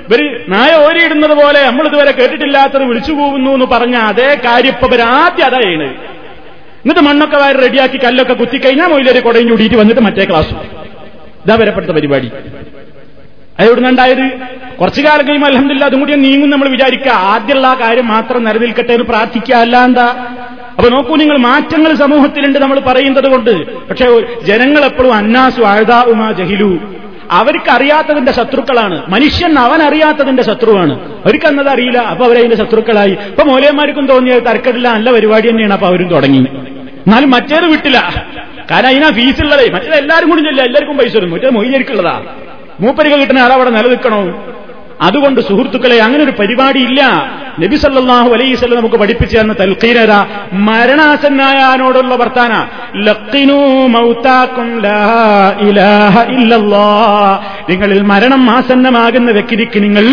ഇവർ നായ ഓരിയിടുന്നത് പോലെ നമ്മൾ ഇതുവരെ കേട്ടിട്ടില്ലാത്തത് വിളിച്ചു പോകുന്നു എന്ന് പറഞ്ഞ അതേ കാര്യം ഇപ്പൊ ഇവരാദ്യം അതാ ചെയ്യണത് എന്നിട്ട് മണ്ണൊക്കെ വാരി റെഡിയാക്കി കല്ലൊക്കെ കുത്തിക്കഴിഞ്ഞാൽ മൊയിലൊരു കൊടയും ചൂടിയിട്ട് വന്നിട്ട് മറ്റേ ക്ലാസ്. ഇതാ വരപ്പെടുത്ത പരിപാടി. അതെവിടുന്നുണ്ടായത് കുറച്ചു കാലം കഴിയുമ്പോൾ അലഹമില്ല അതും കൂടി നീങ്ങും നമ്മൾ വിചാരിക്കുക. ആദ്യമുള്ള ആ കാര്യം മാത്രം നിലനിൽക്കട്ടെ എന്ന് പ്രാർത്ഥിക്കുക. അല്ല എന്താ അപ്പൊ നോക്കൂ നിങ്ങൾ മാറ്റങ്ങൾ സമൂഹത്തിലുണ്ട് നമ്മൾ പറയുന്നത് കൊണ്ട്. പക്ഷെ ജനങ്ങൾ എപ്പോഴും അന്നാസു അഴുതാവുമാ ജഹിലു. അവർക്ക് അറിയാത്തതിന്റെ ശത്രുക്കളാണ്. മനുഷ്യൻ അവൻ അറിയാത്തതിന്റെ ശത്രുവാണ്. അവർക്ക് അന്നത് അറിയില്ല. അപ്പൊ അവരതിന്റെ ശത്രുക്കളായി. ഇപ്പൊ മൂലയന്മാർക്കും തോന്നിയത് തരക്കടില്ല നല്ല പരിപാടി തന്നെയാണ് അപ്പൊ അവരും തുടങ്ങി എന്നാലും മറ്റേത് വിട്ടില്ല. കാരണം അതിനാ ഫീസ് ഉള്ളതേ മറ്റേ എല്ലാവരും കൂടി ചെല്ലാം എല്ലാവർക്കും പൈസ വരും മറ്റേ മൊയ്യരിക്കുള്ളതാ മൂപ്പരിക കിട്ടുന്ന ആളവിടെ നിലനിൽക്കണോ? അതുകൊണ്ട് സുഹൃത്തുക്കളെ അങ്ങനെ ഒരു പരിപാടി ഇല്ല നബി സല്ലല്ലാഹു അലൈഹി വസല്ലം നമുക്ക് പഠിപ്പിച്ചു തന്ന തൽക്കീനത മരണാസന്നായാനോടുള്ള വർത്താന. ഇലാഹ ഇല്ലല്ലാഹ്. നിങ്ങളിൽ മരണം ആസന്നമാകുന്ന വ്യക്തിക്ക് നിങ്ങൾ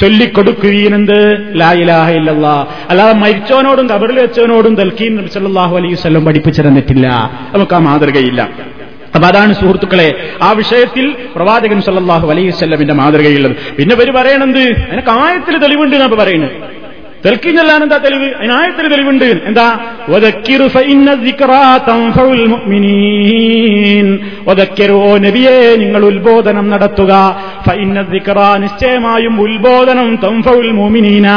ചൊല്ലിക്കൊടുക്കുകയെന്ത്? ലായിലാഹ ഇല്ലല്ല അല്ലാതെ മരിച്ചവനോടും കബറിൽ വെച്ചവനോടും തൽക്കീൻ നബി സല്ലല്ലാഹു അലൈഹി വസല്ലം പഠിപ്പിച്ചു തന്നിട്ടില്ല. നമുക്ക് ആ മാതൃകയില്ല. അപ്പൊ അതാണ് സുഹൃത്തുക്കളെ ആ വിഷയത്തിൽ പ്രവാചകൻ സല്ലാഹു അലൈഹി വസല്ലമിന്റെ മാതൃകയുള്ളത് പിന്നെ ഇവർ പറയണത് അതിനൊക്കെ ആയത്തിൽ തെളിവുണ്ട് എന്നാ പറയുന്നത്. തെൽക്കി ചെല്ലാൻ എന്താ തെളിവ്? അതിനായത്തിൽ തെളിവുണ്ട്. എന്താ? ഓ നബിയേ നിങ്ങൾ ഉത്ബോധനം നടത്തുക. നിശ്ചയമായും ഉത്ബോധനം തംഫുൽ മോമിനീന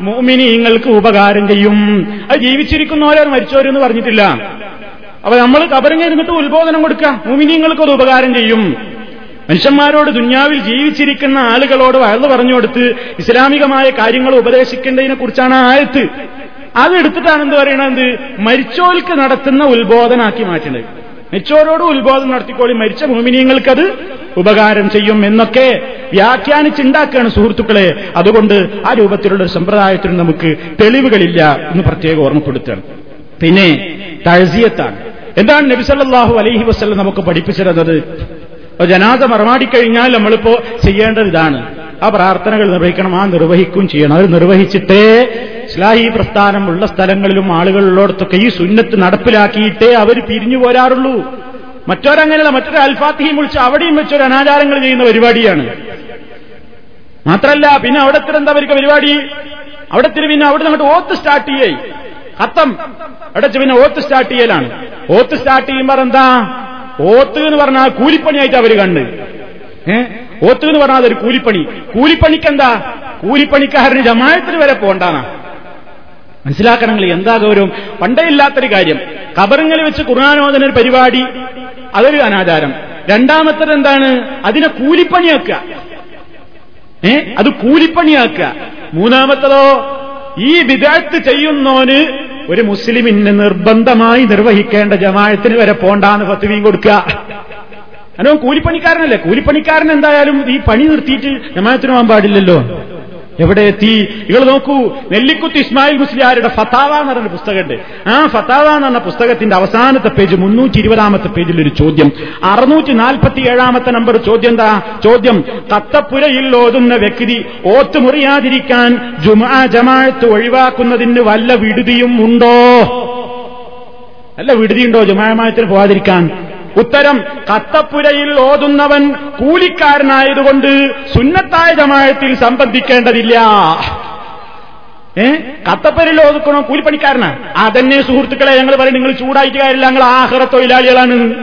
മോമിനി മുഅ്മിനീങ്ങൾക്ക് ഉപകാരം ചെയ്യും. അത് ജീവിച്ചിരിക്കുന്നവരോ മരിച്ചവരെന്ന് പറഞ്ഞിട്ടില്ല. അപ്പൊ നമ്മൾ കബറിങ്ങിരുന്നിട്ട് ഉത്ബോധനം കൊടുക്കുക. മുമിനിങ്ങൾക്ക് അത് ഉപകാരം ചെയ്യും. മനുഷ്യന്മാരോട് ദുന്യാവിൽ ജീവിച്ചിരിക്കുന്ന ആളുകളോട് വയറു പറഞ്ഞു കൊടുത്ത് ഇസ്ലാമികമായ കാര്യങ്ങൾ ഉപദേശിക്കേണ്ടതിനെ കുറിച്ചാണ് ആയത്ത്. അത് എടുത്തിട്ടാണ് എന്ത് പറയണത്? മരിച്ചോൽക്ക് നടത്തുന്ന ഉത്ബോധനാക്കി മാറ്റുന്നത് മരിച്ചോരോട് ഉത്ബോധനം നടത്തിക്കോളി. മരിച്ച ഭൂമിനിയങ്ങൾക്കത് ഉപകാരം ചെയ്യും എന്നൊക്കെ വ്യാഖ്യാനിച്ചുണ്ടാക്കുകയാണ് സുഹൃത്തുക്കളെ. അതുകൊണ്ട് ആ രൂപത്തിലുള്ള ഒരു സമ്പ്രദായത്തിന് നമുക്ക് തെളിവുകളില്ല എന്ന് പ്രത്യേകം ഓർമ്മപ്പെടുത്തുകയാണ്. പിന്നെ തഴസിയത്താണ്. എന്താണ് നബിസല്ലാഹു അലൈഹി വസ്ലം നമുക്ക് പഠിപ്പിച്ചിരുന്നത്? ജനാദ മറമാടിക്കഴിഞ്ഞാൽ നമ്മളിപ്പോ ചെയ്യേണ്ടത് ഇതാണ്. ആ പ്രാർത്ഥനകൾ നിർവഹിക്കണം ആ നിർവഹിക്കും ചെയ്യണം. അത് നിർവഹിച്ചിട്ടേ ഇസ്ലാഹി പ്രസ്ഥാനം ഉള്ള സ്ഥലങ്ങളിലും ആളുകളുള്ളിടത്തൊക്കെ ഈ സുന്നത്ത് നടപ്പിലാക്കിയിട്ടേ അവർ പിരിഞ്ഞു പോരാറുള്ളൂ. മറ്റൊരങ്ങനെയുള്ള മറ്റൊരു അൽഫാത്തിയും വിളിച്ച് അവിടെയും വെച്ചൊരു അനാചാരങ്ങൾ ചെയ്യുന്ന പരിപാടിയാണ്. മാത്രല്ല പിന്നെ അവിടെ എന്താ അവർക്ക് പരിപാടി? അവിടെ പിന്നെ അവിടെ അങ്ങോട്ട് ഓത്ത് സ്റ്റാർട്ട് ചെയ്യേ. ഹത്തം അവിടെ പിന്നെ ഓത്ത് സ്റ്റാർട്ട് ചെയ്യലാണ്. ഓത്ത് സ്റ്റാർട്ട് ചെയ്യുമ്പോൾ എന്താ ഓത്ത് എന്ന് പറഞ്ഞാൽ കൂലിപ്പണിയായിട്ട് അവർ കണ്ട് ഏ? ഓത്ത് എന്ന് പറഞ്ഞാൽ അതൊരു കൂലിപ്പണി. കൂലിപ്പണിക്കെന്താ? കൂലിപ്പണിക്കാരന് ജമായത്തിന് വരെ പോണ്ടാണ് മനസ്സിലാക്കണങ്ങൾ എന്താ ഗൗരവം? പണ്ടേ ഇല്ലാത്തൊരു കാര്യം. കബറിങ്ങൽ വെച്ച് ഖുർആാനോദന ഒരു പരിപാടി അതൊരു അനാചാരം. രണ്ടാമത്തത് എന്താണ്? അതിനെ കൂലിപ്പണിയാക്കുക. ഏ? അത് കൂലിപ്പണിയാക്കുക. മൂന്നാമത്തതോ ഈ വിദഗ്ധ ചെയ്യുന്നോന് ഒരു മുസ്ലിമിന് നിർബന്ധമായി നിർവഹിക്കേണ്ട ജമായത്തിന് വരെ പോണ്ടാന്ന് പത്തുവീം കൊടുക്കുക. അനോ കൂലിപ്പണിക്കാരനല്ലേ? കൂലിപ്പണിക്കാരൻ എന്തായാലും ഈ പണി നിർത്തിയിട്ട് ജമായത്തിന് പോകാൻ പാടില്ലല്ലോ. എവിടെ എത്തി? നിങ്ങൾ നോക്കൂ നെല്ലിക്കുത്ത് ഇസ്മായിൽ മുസ്ലിയാരുടെ ഫത്താവ എന്ന് പറഞ്ഞ പുസ്തകമുണ്ട്. ആ ഫത്താവ എന്ന് പറഞ്ഞ പുസ്തകത്തിന്റെ അവസാനത്തെ പേജ് മുന്നൂറ്റി ഇരുപതാമത്തെ പേജിൽ ഒരു ചോദ്യം. അറുന്നൂറ്റി നാൽപ്പത്തി ഏഴാമത്തെ നമ്പർ ചോദ്യം എന്താ? ചോദ്യം കത്തപ്പുരയിൽ ഓതുന്ന വ്യക്തി ഓത്ത് മുറിയാതിരിക്കാൻ ജുമാ ജമാഅത്ത് ഒഴിവാക്കുന്നതിന് വല്ല വിടുതിയും ഉണ്ടോ? അല്ല വിടുതിയുണ്ടോ ജുമായമായത്തിന് പോകാതിരിക്കാൻ ഉത്തരം കത്തപ്പുരയിൽ ഓതുന്നവൻ കൂലിക്കാരനായതുകൊണ്ട് സുന്നത്തായ ജമായത്തിൽ സംബന്ധിക്കേണ്ടതില്ല. ഏ? കത്തപ്പുരയിൽ ഓതുക്കണോ? കൂലിപ്പണിക്കാരനാ? അതന്നെ സുഹൃത്തുക്കളെ ഞങ്ങൾ പറയും നിങ്ങൾ ചൂടായിട്ട് കാര്യമില്ല ഞങ്ങൾ ആഹ്റ തൊഴിലാളികളാണ്.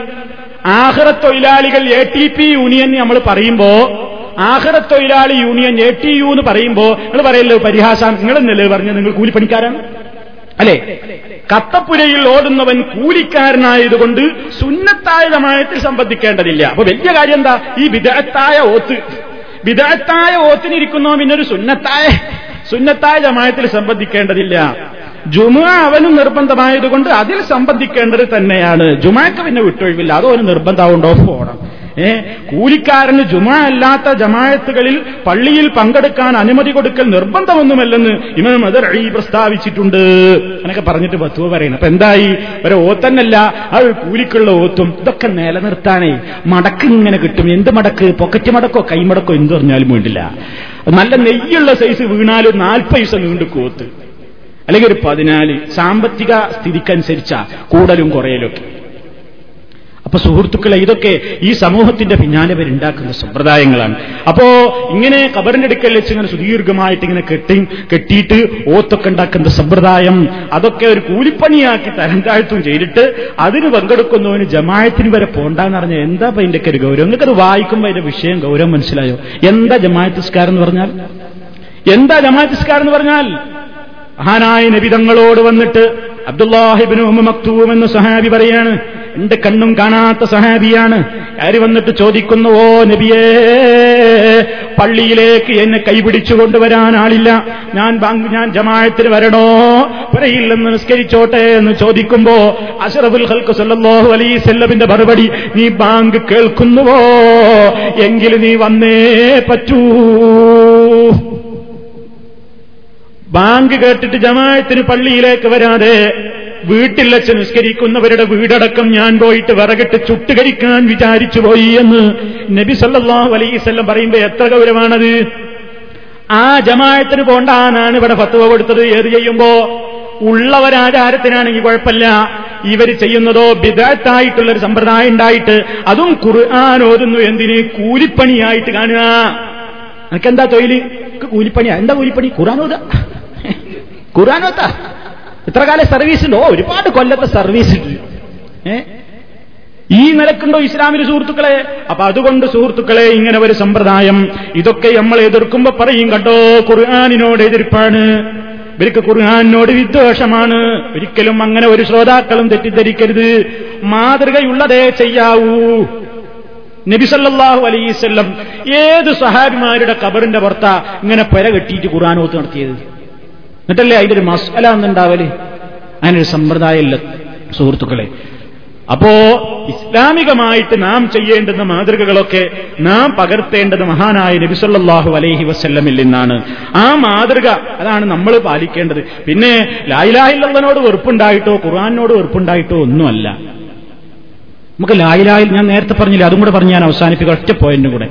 ആഹ്റ തൊഴിലാളികൾ എ ടി പി യൂണിയൻ നമ്മൾ പറയുമ്പോ ആഹ്റ തൊഴിലാളി യൂണിയൻ എ ടി യു എന്ന് പറയുമ്പോ നിങ്ങൾ പറയല്ലോ പരിഹാസം നിങ്ങൾ എന്നല്ലേ പറഞ്ഞു നിങ്ങൾ കൂലിപ്പണിക്കാരാണ് അല്ലെ? കത്തപ്പുരയിൽ ഓടുന്നവൻ കൂലിക്കാരനായതുകൊണ്ട് സുന്നത്തായ ജമായത്തിൽ സംബന്ധിക്കേണ്ടതില്ല. അപ്പൊ വലിയ കാര്യം എന്താ? ഈ വിദഗ്ധായ ഓത്ത്. വിദഗ്ധായ ഓത്തിനിരിക്കുന്നോ പിന്നൊരു സുന്നത്തായ സുന്നത്തായ ജമായത്തിൽ സംബന്ധിക്കേണ്ടതില്ല. ജുമ അവനും നിർബന്ധമായതുകൊണ്ട് അതിൽ സംബന്ധിക്കേണ്ടത് തന്നെയാണ്. ജുമാക്ക് പിന്നെ വിട്ടൊഴിവില്ല. അതോ ഒരു നിർബന്ധമുണ്ടോ പോകണം ഏ? കൂലിക്കാരന് ജുമ അല്ലാത്ത ജമായത്തുകളിൽ പള്ളിയിൽ പങ്കെടുക്കാൻ അനുമതി കൊടുക്കൽ നിർബന്ധമൊന്നുമല്ലെന്ന് ഇമാം മദർ അഴി പ്രസ്താവിച്ചിട്ടുണ്ട്. എന്നൊക്കെ പറഞ്ഞിട്ട് ബത്തുവ പറയുന്നത് അപ്പൊ എന്തായി? ഒരു ഓത്തന്നല്ല അത് കൂലിക്കുള്ള ഓത്തും ഇതൊക്കെ നിലനിർത്താനേ മടക്ക് ഇങ്ങനെ കിട്ടും. എന്ത് മടക്ക്? പൊക്കറ്റ് മടക്കോ കൈമടക്കോ എന്ത് പറഞ്ഞാലും വേണ്ടില്ല. നല്ല നെയ്യുള്ള സൈസ് വീണാലും നാൽപ്പത് ദിവസം നീണ്ടു കോത്ത് അല്ലെങ്കിൽ ഒരു പതിനാല് സാമ്പത്തിക സ്ഥിതിക്കനുസരിച്ച കൂടലും കുറയലൊക്കെ. അപ്പൊ സുഹൃത്തുക്കളെ ഇതൊക്കെ ഈ സമൂഹത്തിന്റെ പിന്നാലെ വരുണ്ടാക്കുന്ന സമ്പ്രദായങ്ങളാണ്. അപ്പോ ഇങ്ങനെ കബറിന്റെ അടുക്കൽ വെച്ച് ഇങ്ങനെ സുദീർഘമായിട്ട് ഇങ്ങനെ കെട്ടി കെട്ടിയിട്ട് ഓത്തൊക്കെ ഉണ്ടാക്കുന്ന സമ്പ്രദായം അതൊക്കെ ഒരു കൂലിപ്പണിയാക്കി തരം താഴ്ത്തും ചെയ്തിട്ട് അതിന് പങ്കെടുക്കുന്നവന് ജമായത്തിന് വരെ പോണ്ടെന്ന് പറഞ്ഞാൽ എന്താ ഇപ്പൊ ഇതിന്റെ ഒരു ഗൗരവം? നിങ്ങൾക്കത് വായിക്കുമ്പോൾ അതിന്റെ വിഷയം ഗൗരവം മനസ്സിലായോ? എന്താ ജമായത്തിസ്കാരം എന്ന് പറഞ്ഞാൽ? എന്താ ജമായത്തിസ്കാരം എന്ന് പറഞ്ഞാൽ? മഹാനായ നബിതങ്ങളോട് വന്നിട്ട് അബ്ദുല്ലാഹിബിന് മക്തൂം എന്ന സഹാബി പറയാണ് എന്റെ കണ്ണും കാണാത്ത സഹാബിയാണ്. ആര് വന്നിട്ട് ചോദിക്കുന്നു ഓ നബിയേ പള്ളിയിലേക്ക് എന്നെ കൈപിടിച്ചു കൊണ്ടുവരാൻ ആളില്ല. ഞാൻ ഞാൻ ജമാഴത്തിന് വരണോ? പുരയിൽ നിന്ന് നിസ്കരിച്ചോട്ടെ എന്ന് ചോദിക്കുമ്പോ അഷറഫുൽ ഹൽക്ക് സല്ലാഹു അലൈഹി വസല്ലമിന്റെ മറുപടി നീ ബാങ്ക് കേൾക്കുന്നുവോ? എങ്കിൽ നീ വന്നേ പറ്റൂ. ബാങ്ക് കേട്ടിട്ട് ജമായത്തിന് പള്ളിയിലേക്ക് വരാതെ വീട്ടിൽ വെച്ച് നിസ്കരിക്കുന്നവരുടെ വീടടക്കം ഞാൻ പോയിട്ട് വിറകിട്ട് ചുട്ടുകരിക്കാൻ വിചാരിച്ചു പോയി എന്ന് നബി സല്ലാഹു അലൈവല്ലം പറയുമ്പോ എത്ര ഗൗരവാണത്? ആ ജമായത്തിന് പോണ്ടാനാണ് ഇവിടെ ഫത്വ കൊടുത്തത്. ഏത് ചെയ്യുമ്പോ? ഉള്ളവരാചാരത്തിനാണെങ്കിൽ കുഴപ്പമില്ല. ഇവർ ചെയ്യുന്നതോ ബിദാത്തായിട്ടുള്ള ഒരു സമ്പ്രദായം ഉണ്ടായിട്ട് അതും ഖുർആൻ ഓതുന്നു എന്തിന്? കൂലിപ്പണിയായിട്ട് കാണുക. എനിക്കെന്താ തൊഴിൽ കൂലിപ്പണിയാ? എന്താ കൂലിപ്പണി? ഖുർആൻ ഓതാ ഓത്താ ഇത്ര കാലം സർവീസ് ഉണ്ടോ ഒരുപാട് കൊല്ലത്തെ സർവീസ് ഉണ്ട് ഈ നിലക്കുണ്ടോ ഇസ്ലാമിന് സുഹൃത്തുക്കളെ? അപ്പൊ അതുകൊണ്ട് സുഹൃത്തുക്കളെ ഇങ്ങനെ ഒരു സമ്പ്രദായം ഇതൊക്കെ നമ്മൾ എതിർക്കുമ്പോ പറയും കണ്ടോ? ഖുർആാനിനോട് എതിർപ്പാണ്. ഇവർക്ക് ഖുർആാനിനോട് വിദ്വേഷമാണ്. ഒരിക്കലും അങ്ങനെ ഒരു ശ്രോതാക്കളും തെറ്റിദ്ധരിക്കരുത്. മാതൃകയുള്ളതേ ചെയ്യാവൂ. നബിസല്ലാഹു അലൈസ്വല്ലം ഏത് സഹാബിമാരുടെ കബറിന്റെ പുറത്ത ഇങ്ങനെ പെര കെട്ടിയിട്ട് ഖുർആാനോത്ത് നടത്തിയത്? എന്നിട്ടല്ലേ അതിന്റെ ഒരു മസാല എന്നുണ്ടാവൽ അതിനൊരു സമ്പ്രദായമില്ല സുഹൃത്തുക്കളെ. അപ്പോ ഇസ്ലാമികമായിട്ട് നാം ചെയ്യേണ്ടുന്ന മാതൃകകളൊക്കെ നാം പകർത്തേണ്ടത് മഹാനായ നബിസല്ലാഹു അലൈഹി വസ്ല്ലമിൽ നിന്നാണ്. ആ മാതൃക അതാണ് നമ്മൾ പാലിക്കേണ്ടത്. പിന്നെ ലായിലാഹില്ലവനോട് വെറുപ്പുണ്ടായിട്ടോ ഖുർആാനോട് വെറുപ്പുണ്ടായിട്ടോ ഒന്നുമല്ല. നമുക്ക് ലായിലായിൽ ഞാൻ നേരത്തെ പറഞ്ഞില്ല അതും കൂടെ പറഞ്ഞ് ഞാൻ അവസാനിപ്പിക്കുക ഒറ്റ പോയിന്റും കൂടെ.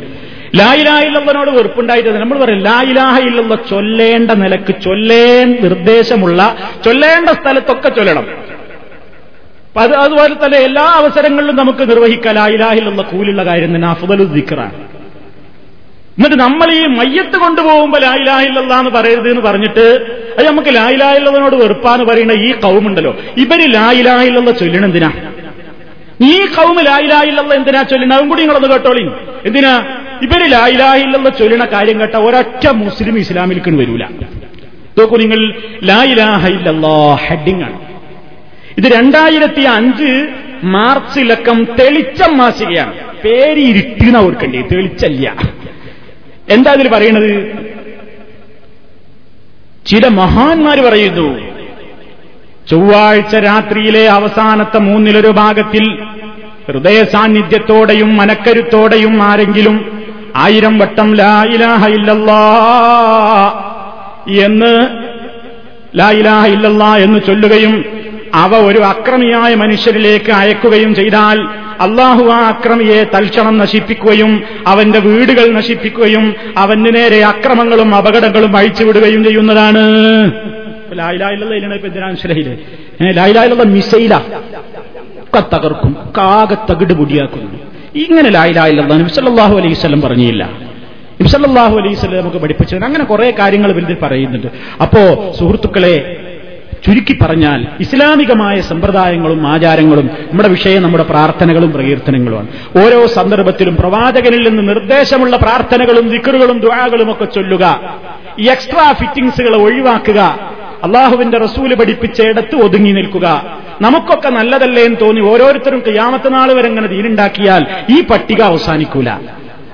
ലായിലായില്ലവനോട് വെറുപ്പുണ്ടായിട്ട് നമ്മൾ പറയും ലായിലാഹ ഇല്ലെന്ന ചൊല്ലേണ്ട നിലയ്ക്ക് ചൊല്ലേൻ നിർദ്ദേശമുള്ള ചൊല്ലേണ്ട സ്ഥലത്തൊക്കെ ചൊല്ലണം. അത് അതുപോലെ തന്നെ എല്ലാ അവസരങ്ങളിലും നമുക്ക് നിർവഹിക്കാം. ലായിലാഹിലുള്ള കൂലുള്ള കാര്യം തന്നെ അഫുദലു ദിക്കറാണ് എന്നിട്ട് നമ്മൾ ഈ മയ്യത്ത് കൊണ്ടുപോകുമ്പോൾ ലായിലാഹില്ല എന്ന് പറയരുത് എന്ന് പറഞ്ഞിട്ട് അത് നമുക്ക് ലായിലാഹില്ലവനോട് വെറുപ്പാന്ന് പറയുന്ന ഈ കൗമുണ്ടല്ലോ. ഇവർ ലായിലാഹില്ല ചൊല്ലണെന്തിനാ ഈ കൗമ് ലായിലായില്ല എന്തിനാ ചൊല്ലണ അതും കൂടി നിങ്ങളൊന്ന് കേട്ടോളി എന്തിനാ? ഇവർ ലായിലായില്ല ചൊല്ലണ കാര്യം കേട്ട ഒരൊറ്റ മുസ്ലിം ഇസ്ലാമിലേക്ക് വരൂല. നോക്കൂ നിങ്ങൾ ലായിലാഹില്ലല്ലോ ഹെഡിങ് ആണ്. ഇത് രണ്ടായിരത്തി അഞ്ച് മാർച്ച് ലക്കം തെളിച്ചം മാസികയാണ്. പേര് ഇരുട്ടിന ഓർക്കണ്ടേ? തെളിച്ചല്ല. എന്താ ഇതിൽ പറയണത്? ചില മഹാന്മാർ പറയുന്നു ചൊവ്വാഴ്ച രാത്രിയിലെ അവസാനത്തെ മൂന്നിലൊരു ഭാഗത്തിൽ ഹൃദയ സാന്നിധ്യത്തോടെയും മനക്കരുത്തോടെയും ആരെങ്കിലും ആയിരം വട്ടം ലായിലാഹ ഇല്ലല്ലാ എന്ന് ലായിലാഹ ഇല്ലല്ലാ എന്ന് ചൊല്ലുകയും അവ ഒരു അക്രമിയായ മനുഷ്യരിലേക്ക് അയക്കുകയും ചെയ്താൽ അള്ളാഹു ആ അക്രമിയെ തൽക്ഷണം നശിപ്പിക്കുകയും അവന്റെ വീടുകൾ നശിപ്പിക്കുകയും അവന് നേരെ അക്രമങ്ങളും അപകടങ്ങളും അഴിച്ചുവിടുകയും ചെയ്യുന്നതാണ്. ഇപ്പൊ മിസൈല. ഒക്കെ തകർക്കും കാകെ തകിട് പൊടിയാക്കുന്നു. ഇങ്ങനെ ലായിലായില്ല നബിസല്ലാഹു അലൈഹി സ്വലം പറഞ്ഞില്ല. നബിസല്ലാഹു അലൈഹി സ്വലം നമുക്ക് പഠിപ്പിച്ചത് അങ്ങനെ കുറെ കാര്യങ്ങൾ ഇതിൽ പറയുന്നുണ്ട്. അപ്പോ സുഹൃത്തുക്കളെ ചുരുക്കി പറഞ്ഞാൽ ഇസ്ലാമികമായ സമ്പ്രദായങ്ങളും ആചാരങ്ങളും നമ്മുടെ വിഷയം നമ്മുടെ പ്രാർത്ഥനകളും പ്രകീർത്തനങ്ങളുമാണ്. ഓരോ സന്ദർഭത്തിലും പ്രവാചകനിൽ നിന്ന് നിർദ്ദേശമുള്ള പ്രാർത്ഥനകളും ദിക്കറുകളും ദ്വാകളും ഒക്കെ ചൊല്ലുക. ഈ എക്സ്ട്രാ ഫിറ്റിംഗ്സുകൾ ഒഴിവാക്കുക. അള്ളാഹുവിന്റെ റസൂൽ പഠിപ്പിച്ച ഇടത്ത് ഒതുങ്ങി നിൽക്കുക. നമുക്കൊക്കെ നല്ലതല്ലേ എന്ന് തോന്നി ഓരോരുത്തരും ക്യാമത്തനാൾ വരെ ഇങ്ങനെ തീരുണ്ടാക്കിയാൽ ഈ പട്ടിക അവസാനിക്കൂല.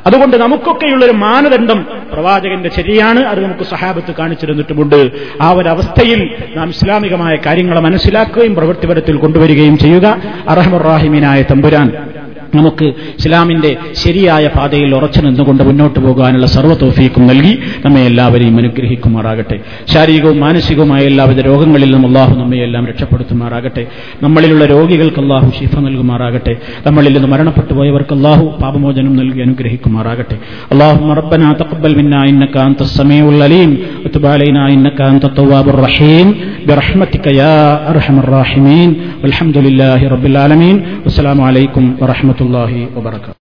അതുകൊണ്ട് നമുക്കൊക്കെയുള്ളൊരു മാനദണ്ഡം പ്രവാചകന്റെ ശരിയാണ് അത് നമുക്ക് സഹാബത്ത് കാണിച്ചിരുന്നിട്ടുമുണ്ട്. ആ ഒരവസ്ഥയിൽ നാം ഇസ്ലാമികമായ കാര്യങ്ങളെ മനസ്സിലാക്കുകയും പ്രവൃത്തിപരത്തിൽ കൊണ്ടുവരികയും ചെയ്യുക. അറഹമുറാഹിമീനായ തമ്പുരാൻ. നമുക്ക് ഇസ്ലാമിന്റെ ശരിയായ പാതയിൽ ഉറച്ചു നിന്നുകൊണ്ട് മുന്നോട്ട് പോകാനുള്ള സർവ്വ തോഫീക്കും നൽകി നമ്മെ എല്ലാവരെയും അനുഗ്രഹിക്കുമാറാകട്ടെ ശാരീരികവും മാനസികവുമായ എല്ലാവിധ രോഗങ്ങളിൽ നിന്നും അള്ളാഹു നമ്മയെല്ലാം രക്ഷപ്പെടുത്തുമാറാകട്ടെ നമ്മളിലുള്ള രോഗികൾക്ക് അള്ളാഹു ശിഫ നൽകുമാറാകട്ടെ നമ്മളിൽ നിന്ന് മരണപ്പെട്ടു പോയവർക്ക് അള്ളാഹു പാപമോചനം നൽകി അനുഗ്രഹിക്കുമാറാകട്ടെ അള്ളാഹു റബ്ബന തഖബ്ബൽ മിന്നാ ഇന്നക അൻത സമീഉൽ അലീം وتب علينا إنك أنت التواب الرحيم برحمتك يا أرحم الراحمين والحمد لله رب العالمين والسلام عليكم ورحمة വറഹമത്തല്ലാഹി വബർക്കാത്തു